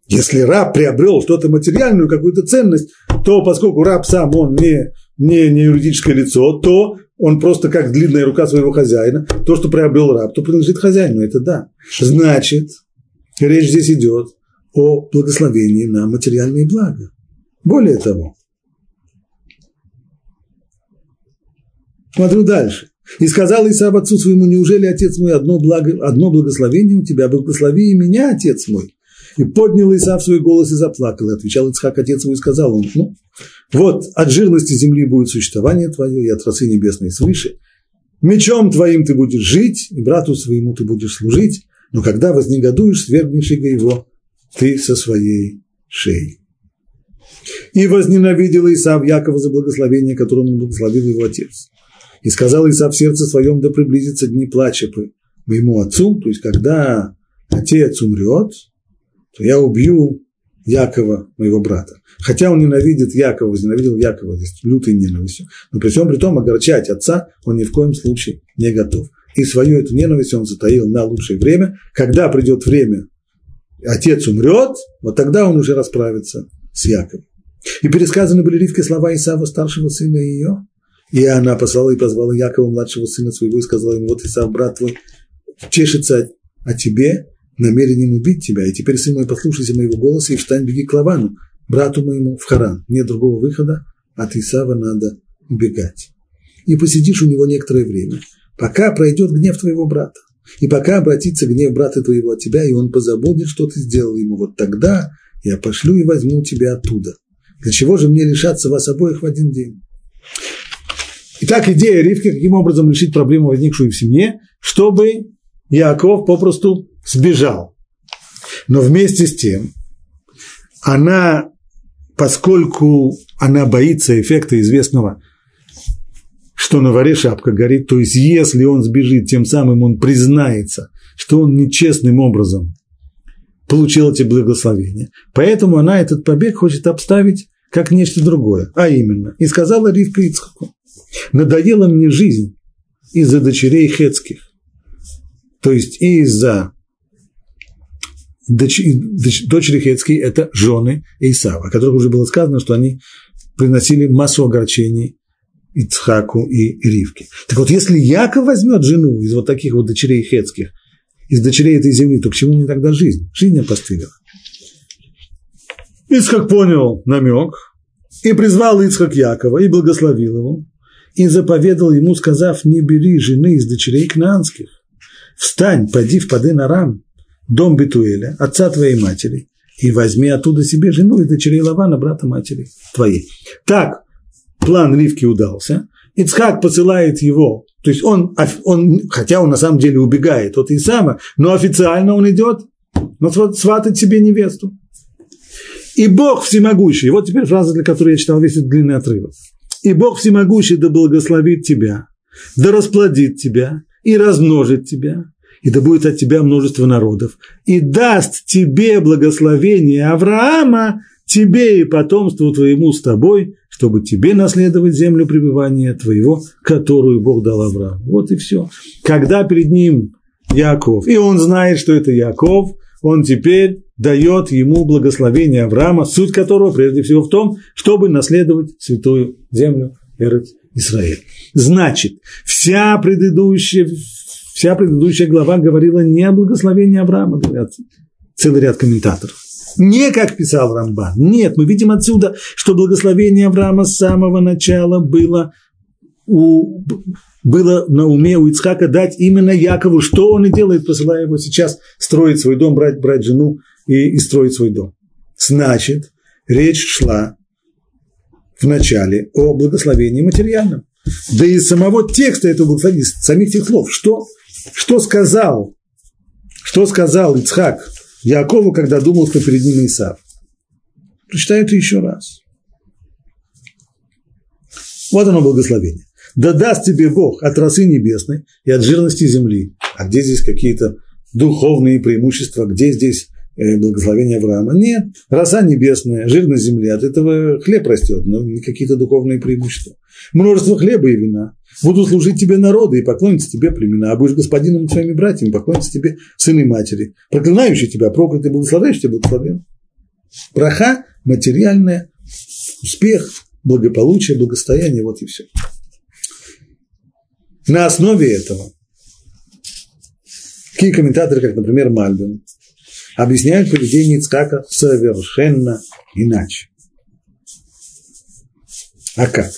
Speaker 1: Если раб приобрел что-то материальную, какую-то ценность, то поскольку раб сам, он не, не, не юридическое лицо, то он просто как длинная рука своего хозяина. То, что приобрел раб, то принадлежит хозяину, это да. Значит, речь здесь идет о благословении на материальные блага. Более того, смотрю дальше. И сказал Исаав отцу своему, неужели, отец мой, одно, благо, одно благословение у тебя, благослови и меня, отец мой. И поднял Исаав свой голос и заплакал. И отвечал Ицхак отец его и сказал ему, ну, вот от жирности земли будет существование твое, и от росы небесной свыше. Мечом твоим ты будешь жить, и брату своему ты будешь служить, но когда вознегодуешь, свергнешь иго его, ты со своей шеей. И возненавидел Исав Якова за благословение, которым он благословил его отец. И сказал Исав в сердце своем, да приблизится дни плача по моему отцу, то есть когда отец умрет, то я убью Якова, моего брата. Хотя он ненавидит Якова, возненавидел Якова здесь лютой ненавистью. Но при всем при том огорчать отца он ни в коем случае не готов. И свою эту ненависть он затаил на лучшее время. Когда придет время, отец умрет, вот тогда он уже расправится с Яковом. И пересказаны были Ривке слова Исава, старшего сына ее. И она послала и позвала Якова, младшего сына своего, и сказала ему, вот Исав, брат твой, чешется о тебе, намерением убить тебя, и теперь, сын мой, послушайся моего голоса и встань, беги к Лавану, брату моему в Харан. Нет другого выхода, от Исава надо убегать. И посидишь у него некоторое время, пока пройдет гнев твоего брата, и пока обратится гнев брата твоего от тебя, и он позабудет, что ты сделал ему, вот тогда я пошлю и возьму тебя оттуда. Для чего же мне лишаться вас обоих в один день? Итак, идея Ривки, каким образом решить проблему, возникшую в семье, чтобы Яков попросту сбежал. Но вместе с тем, она, поскольку она боится эффекта известного, что на варе шапка горит, то есть если он сбежит, тем самым он признается, что он нечестным образом получил эти благословения. Поэтому она этот побег хочет обставить как нечто другое, а именно, и сказала Ривка Ицхаку, надоела мне жизнь из-за дочерей хетских, то есть и из-за дочери Хецкие – это жены Исава, о которых уже было сказано, что они приносили массу огорчений Ицхаку и Ривке. Так вот, если Яков возьмет жену из вот таких вот дочерей Хецких, из дочерей этой земли, то к чему мне тогда жизнь? Жизнь опостылила. Ицхак понял намек и призвал Ицхак Якова и благословил его, и заповедал ему, сказав, не бери жены из дочерей кнанских, встань, пойди в Паден Арам, дом Бетуэля, отца твоей матери, и возьми оттуда себе жену и дочерей Лавана, брата матери твоей. Так план Ривки удался. Ицхак посылает его, то есть он, он, хотя он на самом деле убегает от Исама, но официально он идет но сватать себе невесту. И Бог всемогущий, вот теперь фраза, для которой я читал весь этот длинный отрывок. И Бог всемогущий да благословит тебя, да расплодит тебя и размножит тебя, и да будет от тебя множество народов, и даст тебе благословение Авраама, тебе и потомству твоему с тобой, чтобы тебе наследовать землю пребывания твоего, которую Бог дал Аврааму. Вот и все. Когда перед ним Яков, и он знает, что это Яков, он теперь дает ему благословение Авраама, суть которого прежде всего в том, чтобы наследовать святую землю Эрец Израиль. Значит, вся предыдущая, вся предыдущая глава говорила не о благословении Авраама, говорят целый ряд комментаторов. Не как писал Рамбан. Нет, мы видим отсюда, что благословение Авраама с самого начала было, у, было на уме у Ицхака дать именно Якову, что он и делает, посылая его сейчас строить свой дом, брать, брать жену и, и строить свой дом. Значит, речь шла в начале о благословении материальном. Да и самого текста этого благословения, самих тех слов, что, что сказал, что сказал Ицхак Якову, когда думал, что перед ним Исав. Прочитаю это еще раз. Вот оно благословение. Да даст тебе Бог от росы небесной и от жирности земли. А где здесь какие-то духовные преимущества, где здесь э, благословение Авраама? Нет, роса небесная, жирность земли, от этого хлеб растет, но какие-то духовные преимущества. Множество хлеба и вина, Будут служить тебе народы и поклонятся тебе племена, а будешь господином своими братьями, поклонятся тебе сыны матери. Проклинающий тебя, проклятый, благословляющий тебя, благословен. Браха, материальная, успех, благополучие, благостояние, вот и все. На основе этого такие комментаторы, как, например, Мальбин, объясняют поведение Ицхака совершенно иначе. А как?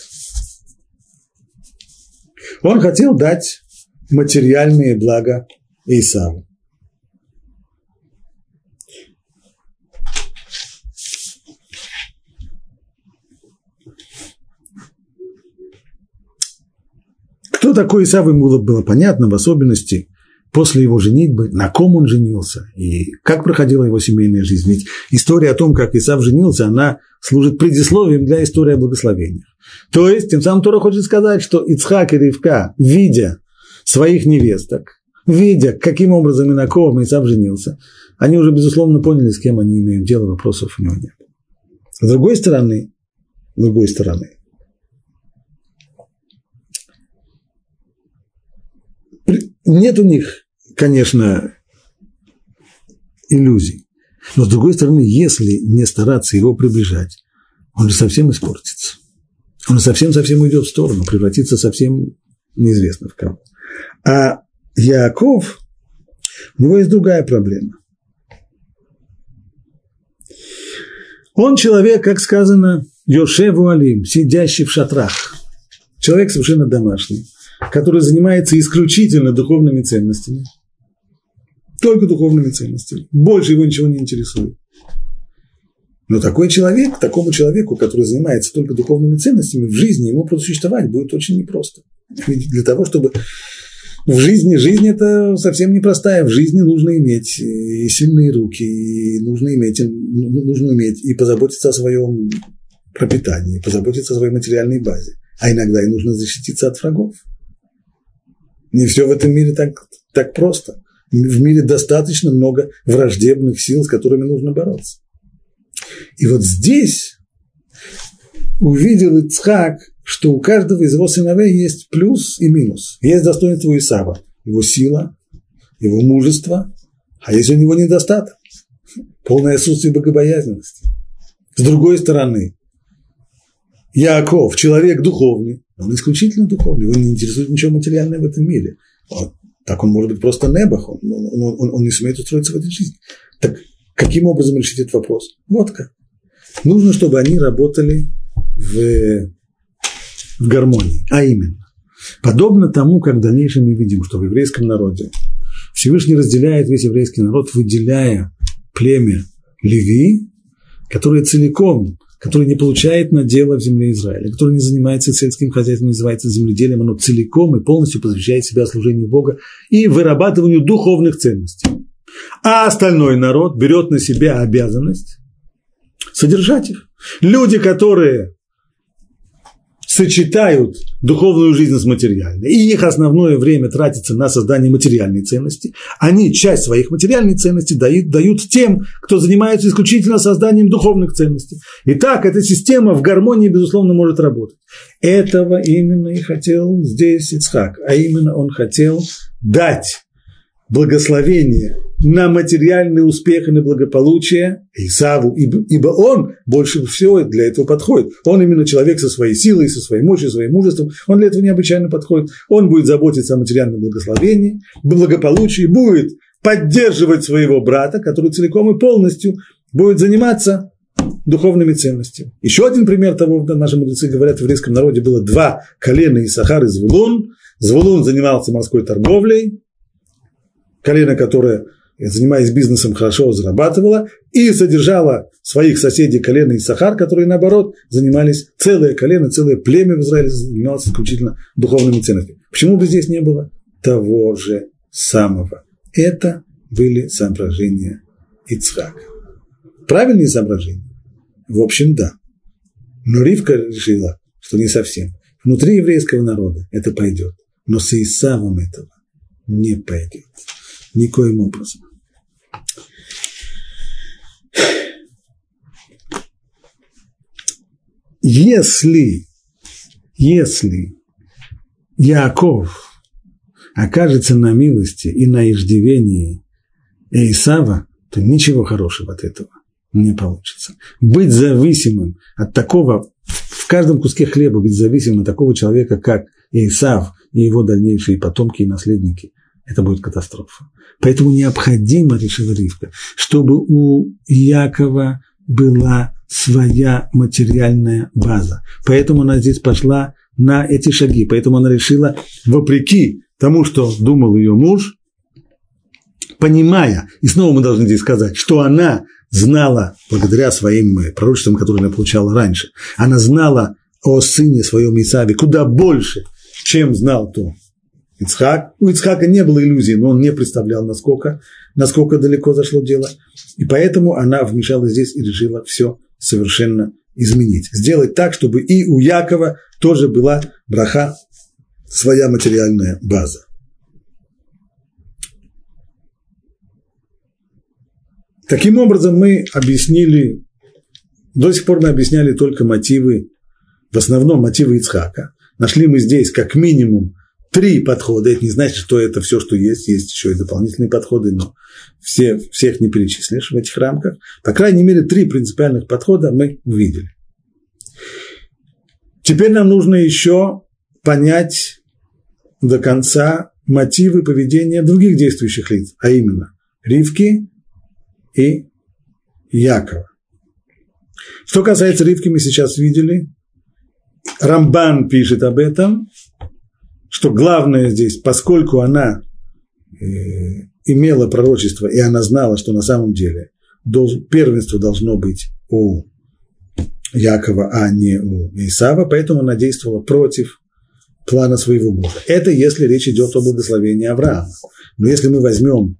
Speaker 1: Он хотел дать материальные блага Исаву. Кто такой Исав, ему было понятно, в особенности после его женитьбы, на ком он женился и как проходила его семейная жизнь. Ведь история о том, как Исав женился, она служит предисловием для истории о благословениях. То есть, тем самым Тора хочет сказать, что Ицхак и Ривка, видя своих невесток, видя, каким образом и на ком Исав женился, они уже, безусловно, поняли, с кем они имеют дело, вопросов у него нет. С другой стороны, с другой стороны, нет у них, конечно, иллюзий. Но с другой стороны, если не стараться его приближать, он же совсем испортится. Он совсем-совсем уйдет в сторону, превратится совсем неизвестно в кого. А Яков, у него есть другая проблема. Он человек, как сказано, Йошеву Алим, сидящий в шатрах. Человек совершенно домашний, который занимается исключительно духовными ценностями. Только духовными ценностями. Больше его ничего не интересует. Но такой человек, такому человеку, который занимается только духовными ценностями, в жизни ему просуществовать будет очень непросто. Ведь для того, чтобы в жизни, жизнь это совсем непростая, в жизни нужно иметь и сильные руки, и нужно иметь, нужно уметь и позаботиться о своем пропитании, позаботиться о своей материальной базе. А иногда и нужно защититься от врагов. Не все в этом мире так, так просто. В мире достаточно много враждебных сил, с которыми нужно бороться. И вот здесь увидел Ицхак, что у каждого из его сыновей есть плюс и минус. Есть достоинство Исава, его сила, его мужество, а есть у него недостаток, полное отсутствие богобоязненности. С другой стороны, Яков, человек духовный, он исключительно духовный, его не интересует ничего материального в этом мире. Вот. Так он может быть просто небах, он, он, он, он не сумеет устроиться в этой жизни. Так Каким образом решить этот вопрос? Вот как. Нужно, чтобы они работали в, в гармонии. А именно, подобно тому, как в дальнейшем мы видим, что в еврейском народе Всевышний разделяет весь еврейский народ, выделяя племя Леви, которое целиком, которое не получает на дело в земле Израиля, которое не занимается сельским хозяйством, не называется земледелием, оно целиком и полностью посвящает себя служению Бога и вырабатыванию духовных ценностей а остальной народ берет на себя обязанность содержать их. Люди, которые сочетают духовную жизнь с материальной, и их основное время тратится на создание материальной ценности, они часть своих материальных ценностей дают, дают тем, кто занимается исключительно созданием духовных ценностей. И так эта система в гармонии, безусловно, может работать. Этого именно и хотел здесь Ицхак, а именно он хотел дать благословение на материальный успех и на благополучие Исаву, ибо, он больше всего для этого подходит. Он именно человек со своей силой, со своей мощью, своим мужеством, он для этого необычайно подходит. Он будет заботиться о материальном благословении, благополучии, будет поддерживать своего брата, который целиком и полностью будет заниматься духовными ценностями. Еще один пример того, наши мудрецы говорят, в еврейском народе было два колена Исахар и Звулун. Звулун занимался морской торговлей, колено, которое, занимаясь бизнесом, хорошо зарабатывало, и содержало своих соседей колено и Сахар, которые, наоборот, занимались целое колено, целое племя в Израиле занималось исключительно духовными ценностями. Почему бы здесь не было того же самого? Это были соображения Ицхака. Правильные соображения? В общем, да. Но Ривка решила, что не совсем. Внутри еврейского народа это пойдет, но с Исавом этого не пойдет никоим образом. Если, если Яков окажется на милости и на иждивении Исава, то ничего хорошего от этого не получится. Быть зависимым от такого, в каждом куске хлеба быть зависимым от такого человека, как Исав и его дальнейшие потомки и наследники, это будет катастрофа. Поэтому необходимо, решила Ривка, чтобы у Якова была своя материальная база. Поэтому она здесь пошла на эти шаги. Поэтому она решила, вопреки тому, что думал ее муж, понимая, и снова мы должны здесь сказать, что она знала, благодаря своим пророчествам, которые она получала раньше, она знала о сыне своем Исаве куда больше, чем знал то Ицхак. У Ицхака не было иллюзий, но он не представлял, насколько, насколько далеко зашло дело. И поэтому она вмешалась здесь и решила все совершенно изменить. Сделать так, чтобы и у Якова тоже была браха, своя материальная база. Таким образом, мы объяснили, до сих пор мы объясняли только мотивы, в основном мотивы Ицхака. Нашли мы здесь как минимум три подхода. Это не значит, что это все, что есть. Есть еще и дополнительные подходы, но все, всех не перечислишь в этих рамках. По крайней мере, три принципиальных подхода мы увидели. Теперь нам нужно еще понять до конца мотивы поведения других действующих лиц, а именно Ривки и Якова. Что касается Ривки, мы сейчас видели. Рамбан пишет об этом, что главное здесь, поскольку она э, имела пророчество, и она знала, что на самом деле первенство должно быть у Якова, а не у Исава, поэтому она действовала против плана своего мужа. Это если речь идет о благословении Авраама. Но если мы возьмем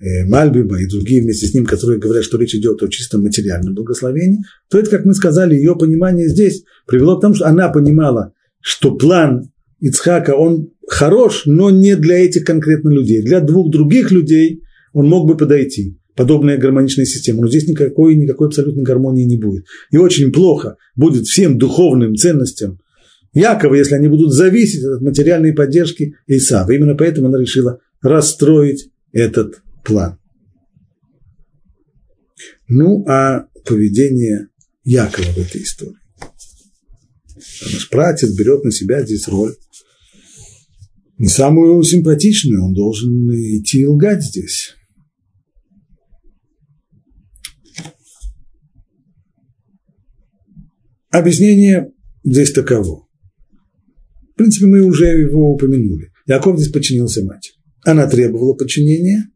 Speaker 1: э, Мальбима и другие вместе с ним, которые говорят, что речь идет о чистом материальном благословении, то это, как мы сказали, ее понимание здесь привело к тому, что она понимала, что план Ицхака, он хорош, но не для этих конкретно людей. Для двух других людей он мог бы подойти. Подобная гармоничная система. Но здесь никакой, никакой абсолютной гармонии не будет. И очень плохо будет всем духовным ценностям Якова, если они будут зависеть от материальной поддержки Исава. Именно поэтому она решила расстроить этот план. Ну, а поведение Якова в этой истории. Наш пратец берет на себя здесь роль не самую симпатичную, он должен идти лгать здесь. Объяснение здесь таково. В принципе, мы уже его упомянули. Яков здесь подчинился матери. Она требовала подчинения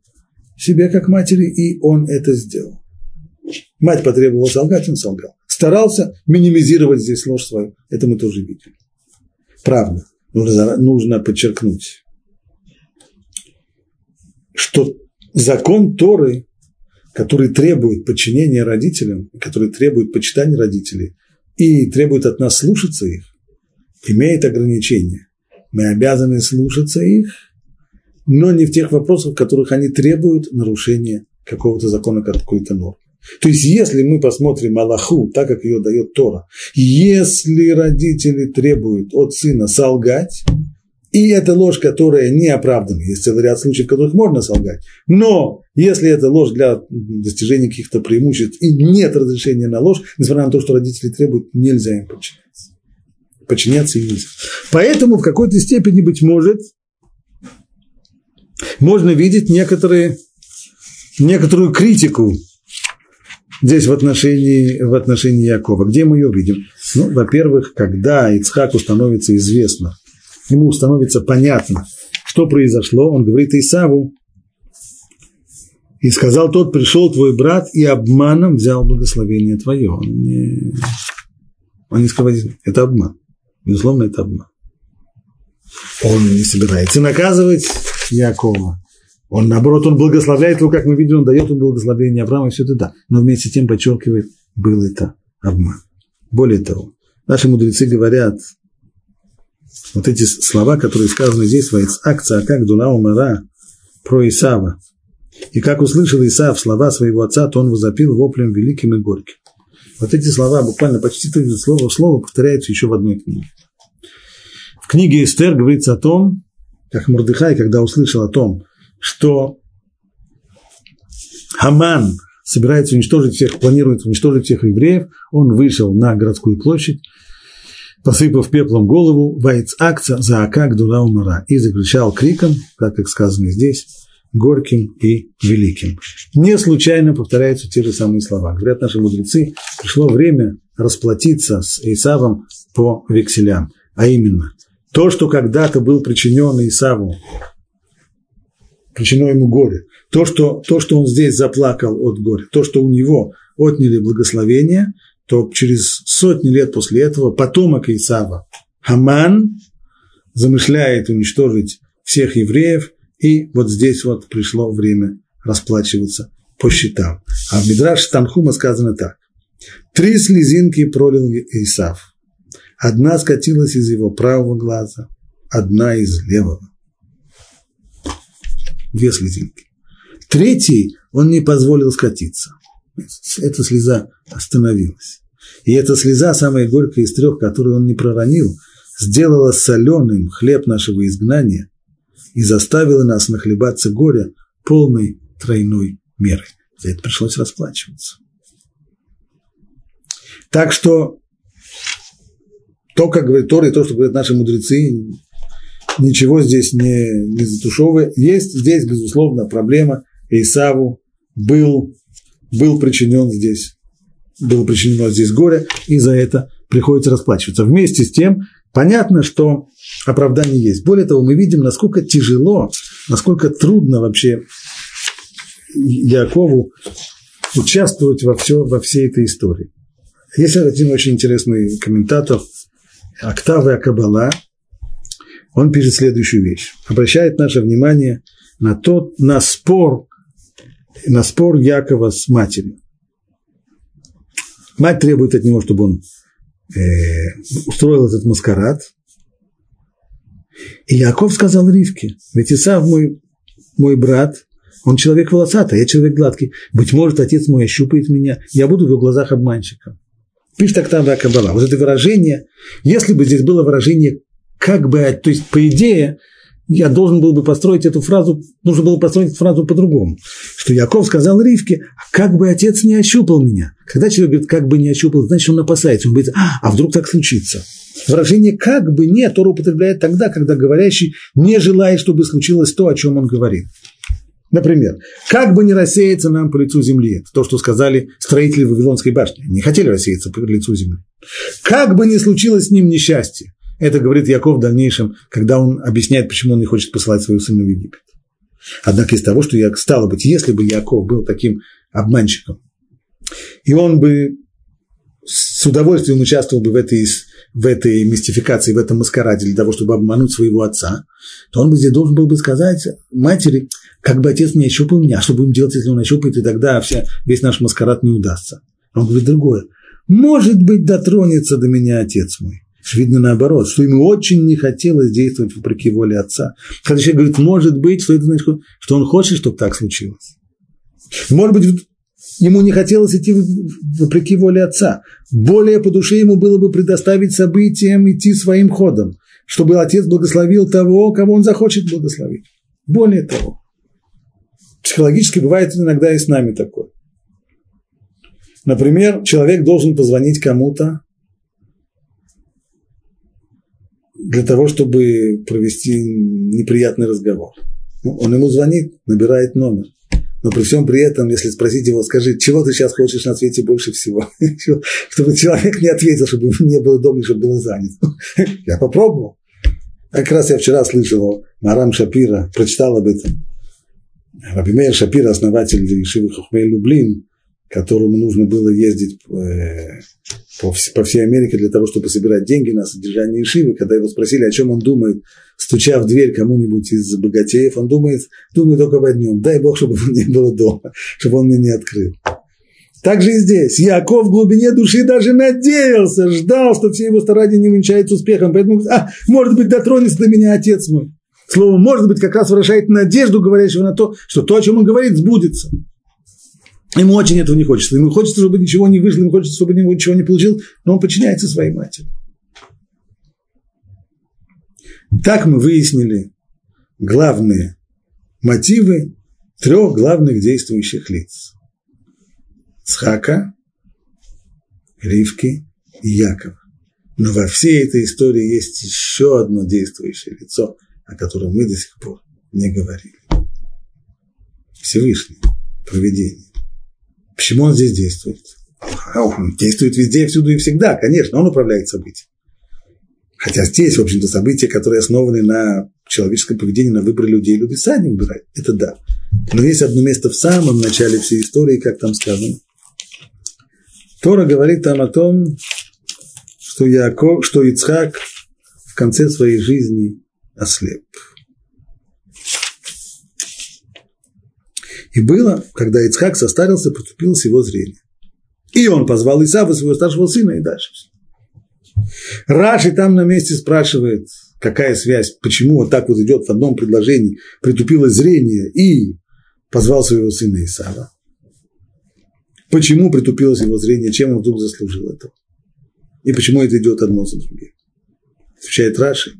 Speaker 1: себе как матери, и он это сделал. Мать потребовала солгать, он солгал. Старался минимизировать здесь ложь свою. Это мы тоже видели. Правда нужно, подчеркнуть, что закон Торы, который требует подчинения родителям, который требует почитания родителей и требует от нас слушаться их, имеет ограничения. Мы обязаны слушаться их, но не в тех вопросах, в которых они требуют нарушения какого-то закона, какой-то нормы. То есть, если мы посмотрим Аллаху, так как ее дает Тора, если родители требуют от сына солгать, и это ложь, которая не оправдана, есть целый ряд случаев, в которых можно солгать, но если это ложь для достижения каких-то преимуществ и нет разрешения на ложь, несмотря на то, что родители требуют, нельзя им подчиняться. Подчиняться им нельзя. Поэтому в какой-то степени, быть может, можно видеть некоторые, некоторую критику здесь в отношении, в отношении Якова. Где мы ее видим? Ну, во-первых, когда Ицхаку становится известно, ему становится понятно, что произошло, он говорит Исаву, и сказал тот, пришел твой брат и обманом взял благословение твое. Он не, он не скрывает, это обман. Безусловно, это обман. Он не собирается наказывать Якова. Он, наоборот, он благословляет его, как мы видим, он дает ему благословение Авраама, все это да. Но вместе с тем подчеркивает, был это обман. Более того, наши мудрецы говорят, вот эти слова, которые сказаны здесь, акция, как Дунау Мара, про Исава. И как услышал Исав слова своего отца, то он возопил воплем великим и горьким. Вот эти слова буквально почти слово в слово повторяются еще в одной книге. В книге Эстер говорится о том, как Мордыхай, когда услышал о том, что Хаман собирается уничтожить всех, планирует уничтожить всех евреев, он вышел на городскую площадь, посыпав пеплом голову, вайц акца за акак дула умара, и закричал криком, так как сказано здесь, горьким и великим. Не случайно повторяются те же самые слова. Говорят наши мудрецы, пришло время расплатиться с Исавом по векселям, а именно то, что когда-то был причинен Исаву причинено ему горе. То что, то, что он здесь заплакал от горя, то, что у него отняли благословение, то через сотни лет после этого потомок Исава, Хаман, замышляет уничтожить всех евреев, и вот здесь вот пришло время расплачиваться по счетам. А в Мидраш Танхума сказано так. Три слезинки пролил Исав. Одна скатилась из его правого глаза, одна из левого две слезинки. Третий он не позволил скатиться. Эта слеза остановилась. И эта слеза, самая горькая из трех, которую он не проронил, сделала соленым хлеб нашего изгнания и заставила нас нахлебаться горя полной тройной мерой. За это пришлось расплачиваться. Так что то, как говорит Тора, и то, что говорят наши мудрецы, ничего здесь не, не затушевывает. Есть здесь, безусловно, проблема. Исаву был, был причинен здесь, было причинено здесь горе, и за это приходится расплачиваться. Вместе с тем, понятно, что оправдание есть. Более того, мы видим, насколько тяжело, насколько трудно вообще Якову участвовать во, все, во всей этой истории. Есть один очень интересный комментатор Октавы Акабала, он пишет следующую вещь. Обращает наше внимание на тот, на спор, на спор Якова с матерью. Мать требует от него, чтобы он э, устроил этот маскарад. И Яков сказал Ривке, ведь Исав мой, мой брат, он человек волосатый, я человек гладкий. Быть может, отец мой ощупает меня, я буду в его глазах обманщиком. Пишет Октава Кабала. Вот это выражение, если бы здесь было выражение как бы, то есть, по идее, я должен был бы построить эту фразу, нужно было построить эту фразу по-другому. Что Яков сказал Ривке, как бы отец не ощупал меня. Когда человек говорит, как бы не ощупал, значит, он опасается. Он говорит, а, а вдруг так случится. Выражение «как бы не» Тора употребляет тогда, когда говорящий не желает, чтобы случилось то, о чем он говорит. Например, как бы не рассеяться нам по лицу земли, это то, что сказали строители Вавилонской башни, не хотели рассеяться по лицу земли. Как бы ни случилось с ним несчастье, это говорит Яков в дальнейшем, когда он объясняет, почему он не хочет посылать свою сына в Египет. Однако из того, что я, стало быть, если бы Яков был таким обманщиком, и он бы с удовольствием участвовал бы в этой, в этой мистификации, в этом маскараде для того, чтобы обмануть своего отца, то он бы здесь должен был бы сказать матери, как бы отец не ощупал меня, что будем делать, если он ощупает, и тогда вся, весь наш маскарад не удастся. Он говорит другое. Может быть, дотронется до меня отец мой, Видно наоборот, что ему очень не хотелось действовать вопреки воле отца. Когда человек говорит, может быть, что это значит, что он хочет, чтобы так случилось. Может быть, ему не хотелось идти вопреки воле отца. Более по душе ему было бы предоставить событиям идти своим ходом, чтобы отец благословил того, кого он захочет благословить. Более того, психологически бывает иногда и с нами такое. Например, человек должен позвонить кому-то для того, чтобы провести неприятный разговор. Ну, он ему звонит, набирает номер. Но при всем при этом, если спросить его, скажи, чего ты сейчас хочешь на свете больше всего? *laughs* чтобы человек не ответил, чтобы не было дома, чтобы был занят. *laughs* я попробовал. Как раз я вчера слышал, Марам Шапира прочитал об этом. Рабимейр Шапира, основатель Ишивы Хохмей Люблин, которому нужно было ездить э, по, по всей Америке для того, чтобы собирать деньги на содержание Ишивы, когда его спросили, о чем он думает, стуча в дверь кому-нибудь из богатеев, он думает, думает только об одном, дай Бог, чтобы он не было дома, чтобы он мне не открыл. Так же и здесь. Яков в глубине души даже надеялся, ждал, что все его старания не увенчаются успехом. Поэтому, а, может быть, дотронется до меня отец мой. Слово «может быть» как раз выражает надежду, говорящего на то, что то, о чем он говорит, сбудется. Ему очень этого не хочется. Ему хочется, чтобы ничего не вышло, ему хочется, чтобы ничего не получил, но он подчиняется своей матери. Так мы выяснили главные мотивы трех главных действующих лиц. Цхака, Ривки и Якова. Но во всей этой истории есть еще одно действующее лицо, о котором мы до сих пор не говорили. Всевышний, проведение. Почему он здесь действует? Он действует везде, всюду и всегда, конечно, он управляет событиями. Хотя здесь, в общем-то, события, которые основаны на человеческом поведении, на выборе людей, люди сами выбирают. Это да. Но есть одно место в самом начале всей истории, как там сказано. Тора говорит там о том, что, Яков, что Ицхак в конце своей жизни ослеп. И было, когда Ицхак состарился, потупилось его зрение. И он позвал Исава, своего старшего сына, и дальше. Раши там на месте спрашивает, какая связь, почему вот так вот идет в одном предложении, притупилось зрение и позвал своего сына Исава. Почему притупилось его зрение, чем он вдруг заслужил этого? И почему это идет одно за другим? Отвечает Раши.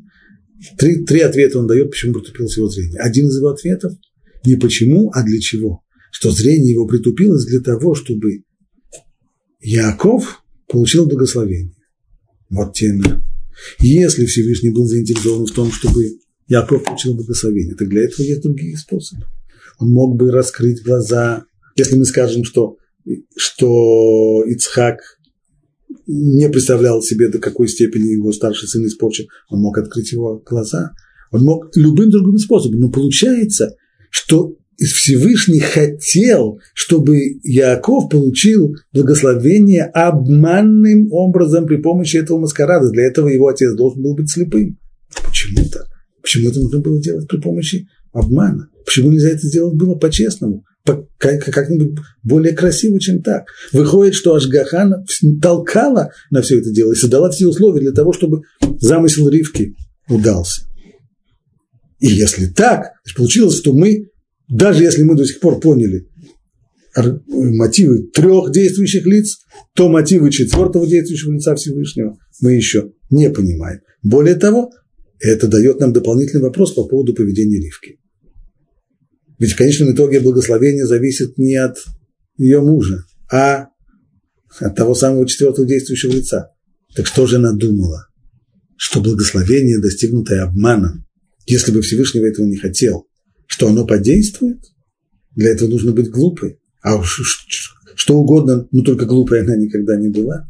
Speaker 1: Три, три ответа он дает, почему притупилось его зрение. Один из его ответов – не почему, а для чего. Что зрение его притупилось для того, чтобы Яков получил благословение. Вот тема. Если Всевышний был заинтересован в том, чтобы Яков получил благословение, то для этого есть другие способы. Он мог бы раскрыть глаза, если мы скажем, что, что Ицхак не представлял себе, до какой степени его старший сын испорчен, он мог открыть его глаза, он мог любым другим способом. Но получается, что Всевышний хотел, чтобы Яков получил благословение обманным образом при помощи этого маскарада. Для этого его отец должен был быть слепым. Почему так? Почему это нужно было делать при помощи обмана? Почему нельзя это сделать было по-честному? как-нибудь более красиво, чем так. Выходит, что Ашгахана толкала на все это дело и создала все условия для того, чтобы замысел Ривки удался. И если так, получилось, что мы, даже если мы до сих пор поняли мотивы трех действующих лиц, то мотивы четвертого действующего лица Всевышнего мы еще не понимаем. Более того, это дает нам дополнительный вопрос по поводу поведения Ривки. Ведь в конечном итоге благословение зависит не от ее мужа, а от того самого четвертого действующего лица. Так что же она думала? Что благословение, достигнутое обманом, если бы Всевышний этого не хотел, что оно подействует, для этого нужно быть глупой. А уж что угодно, но только глупой она никогда не была.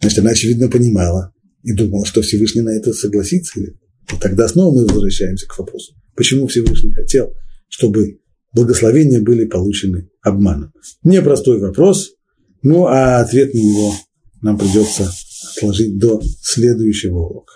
Speaker 1: Значит, она, очевидно, понимала и думала, что Всевышний на это согласится. И тогда снова мы возвращаемся к вопросу, почему Всевышний хотел, чтобы благословения были получены обманом. Непростой вопрос, ну а ответ на него нам придется отложить до следующего урока.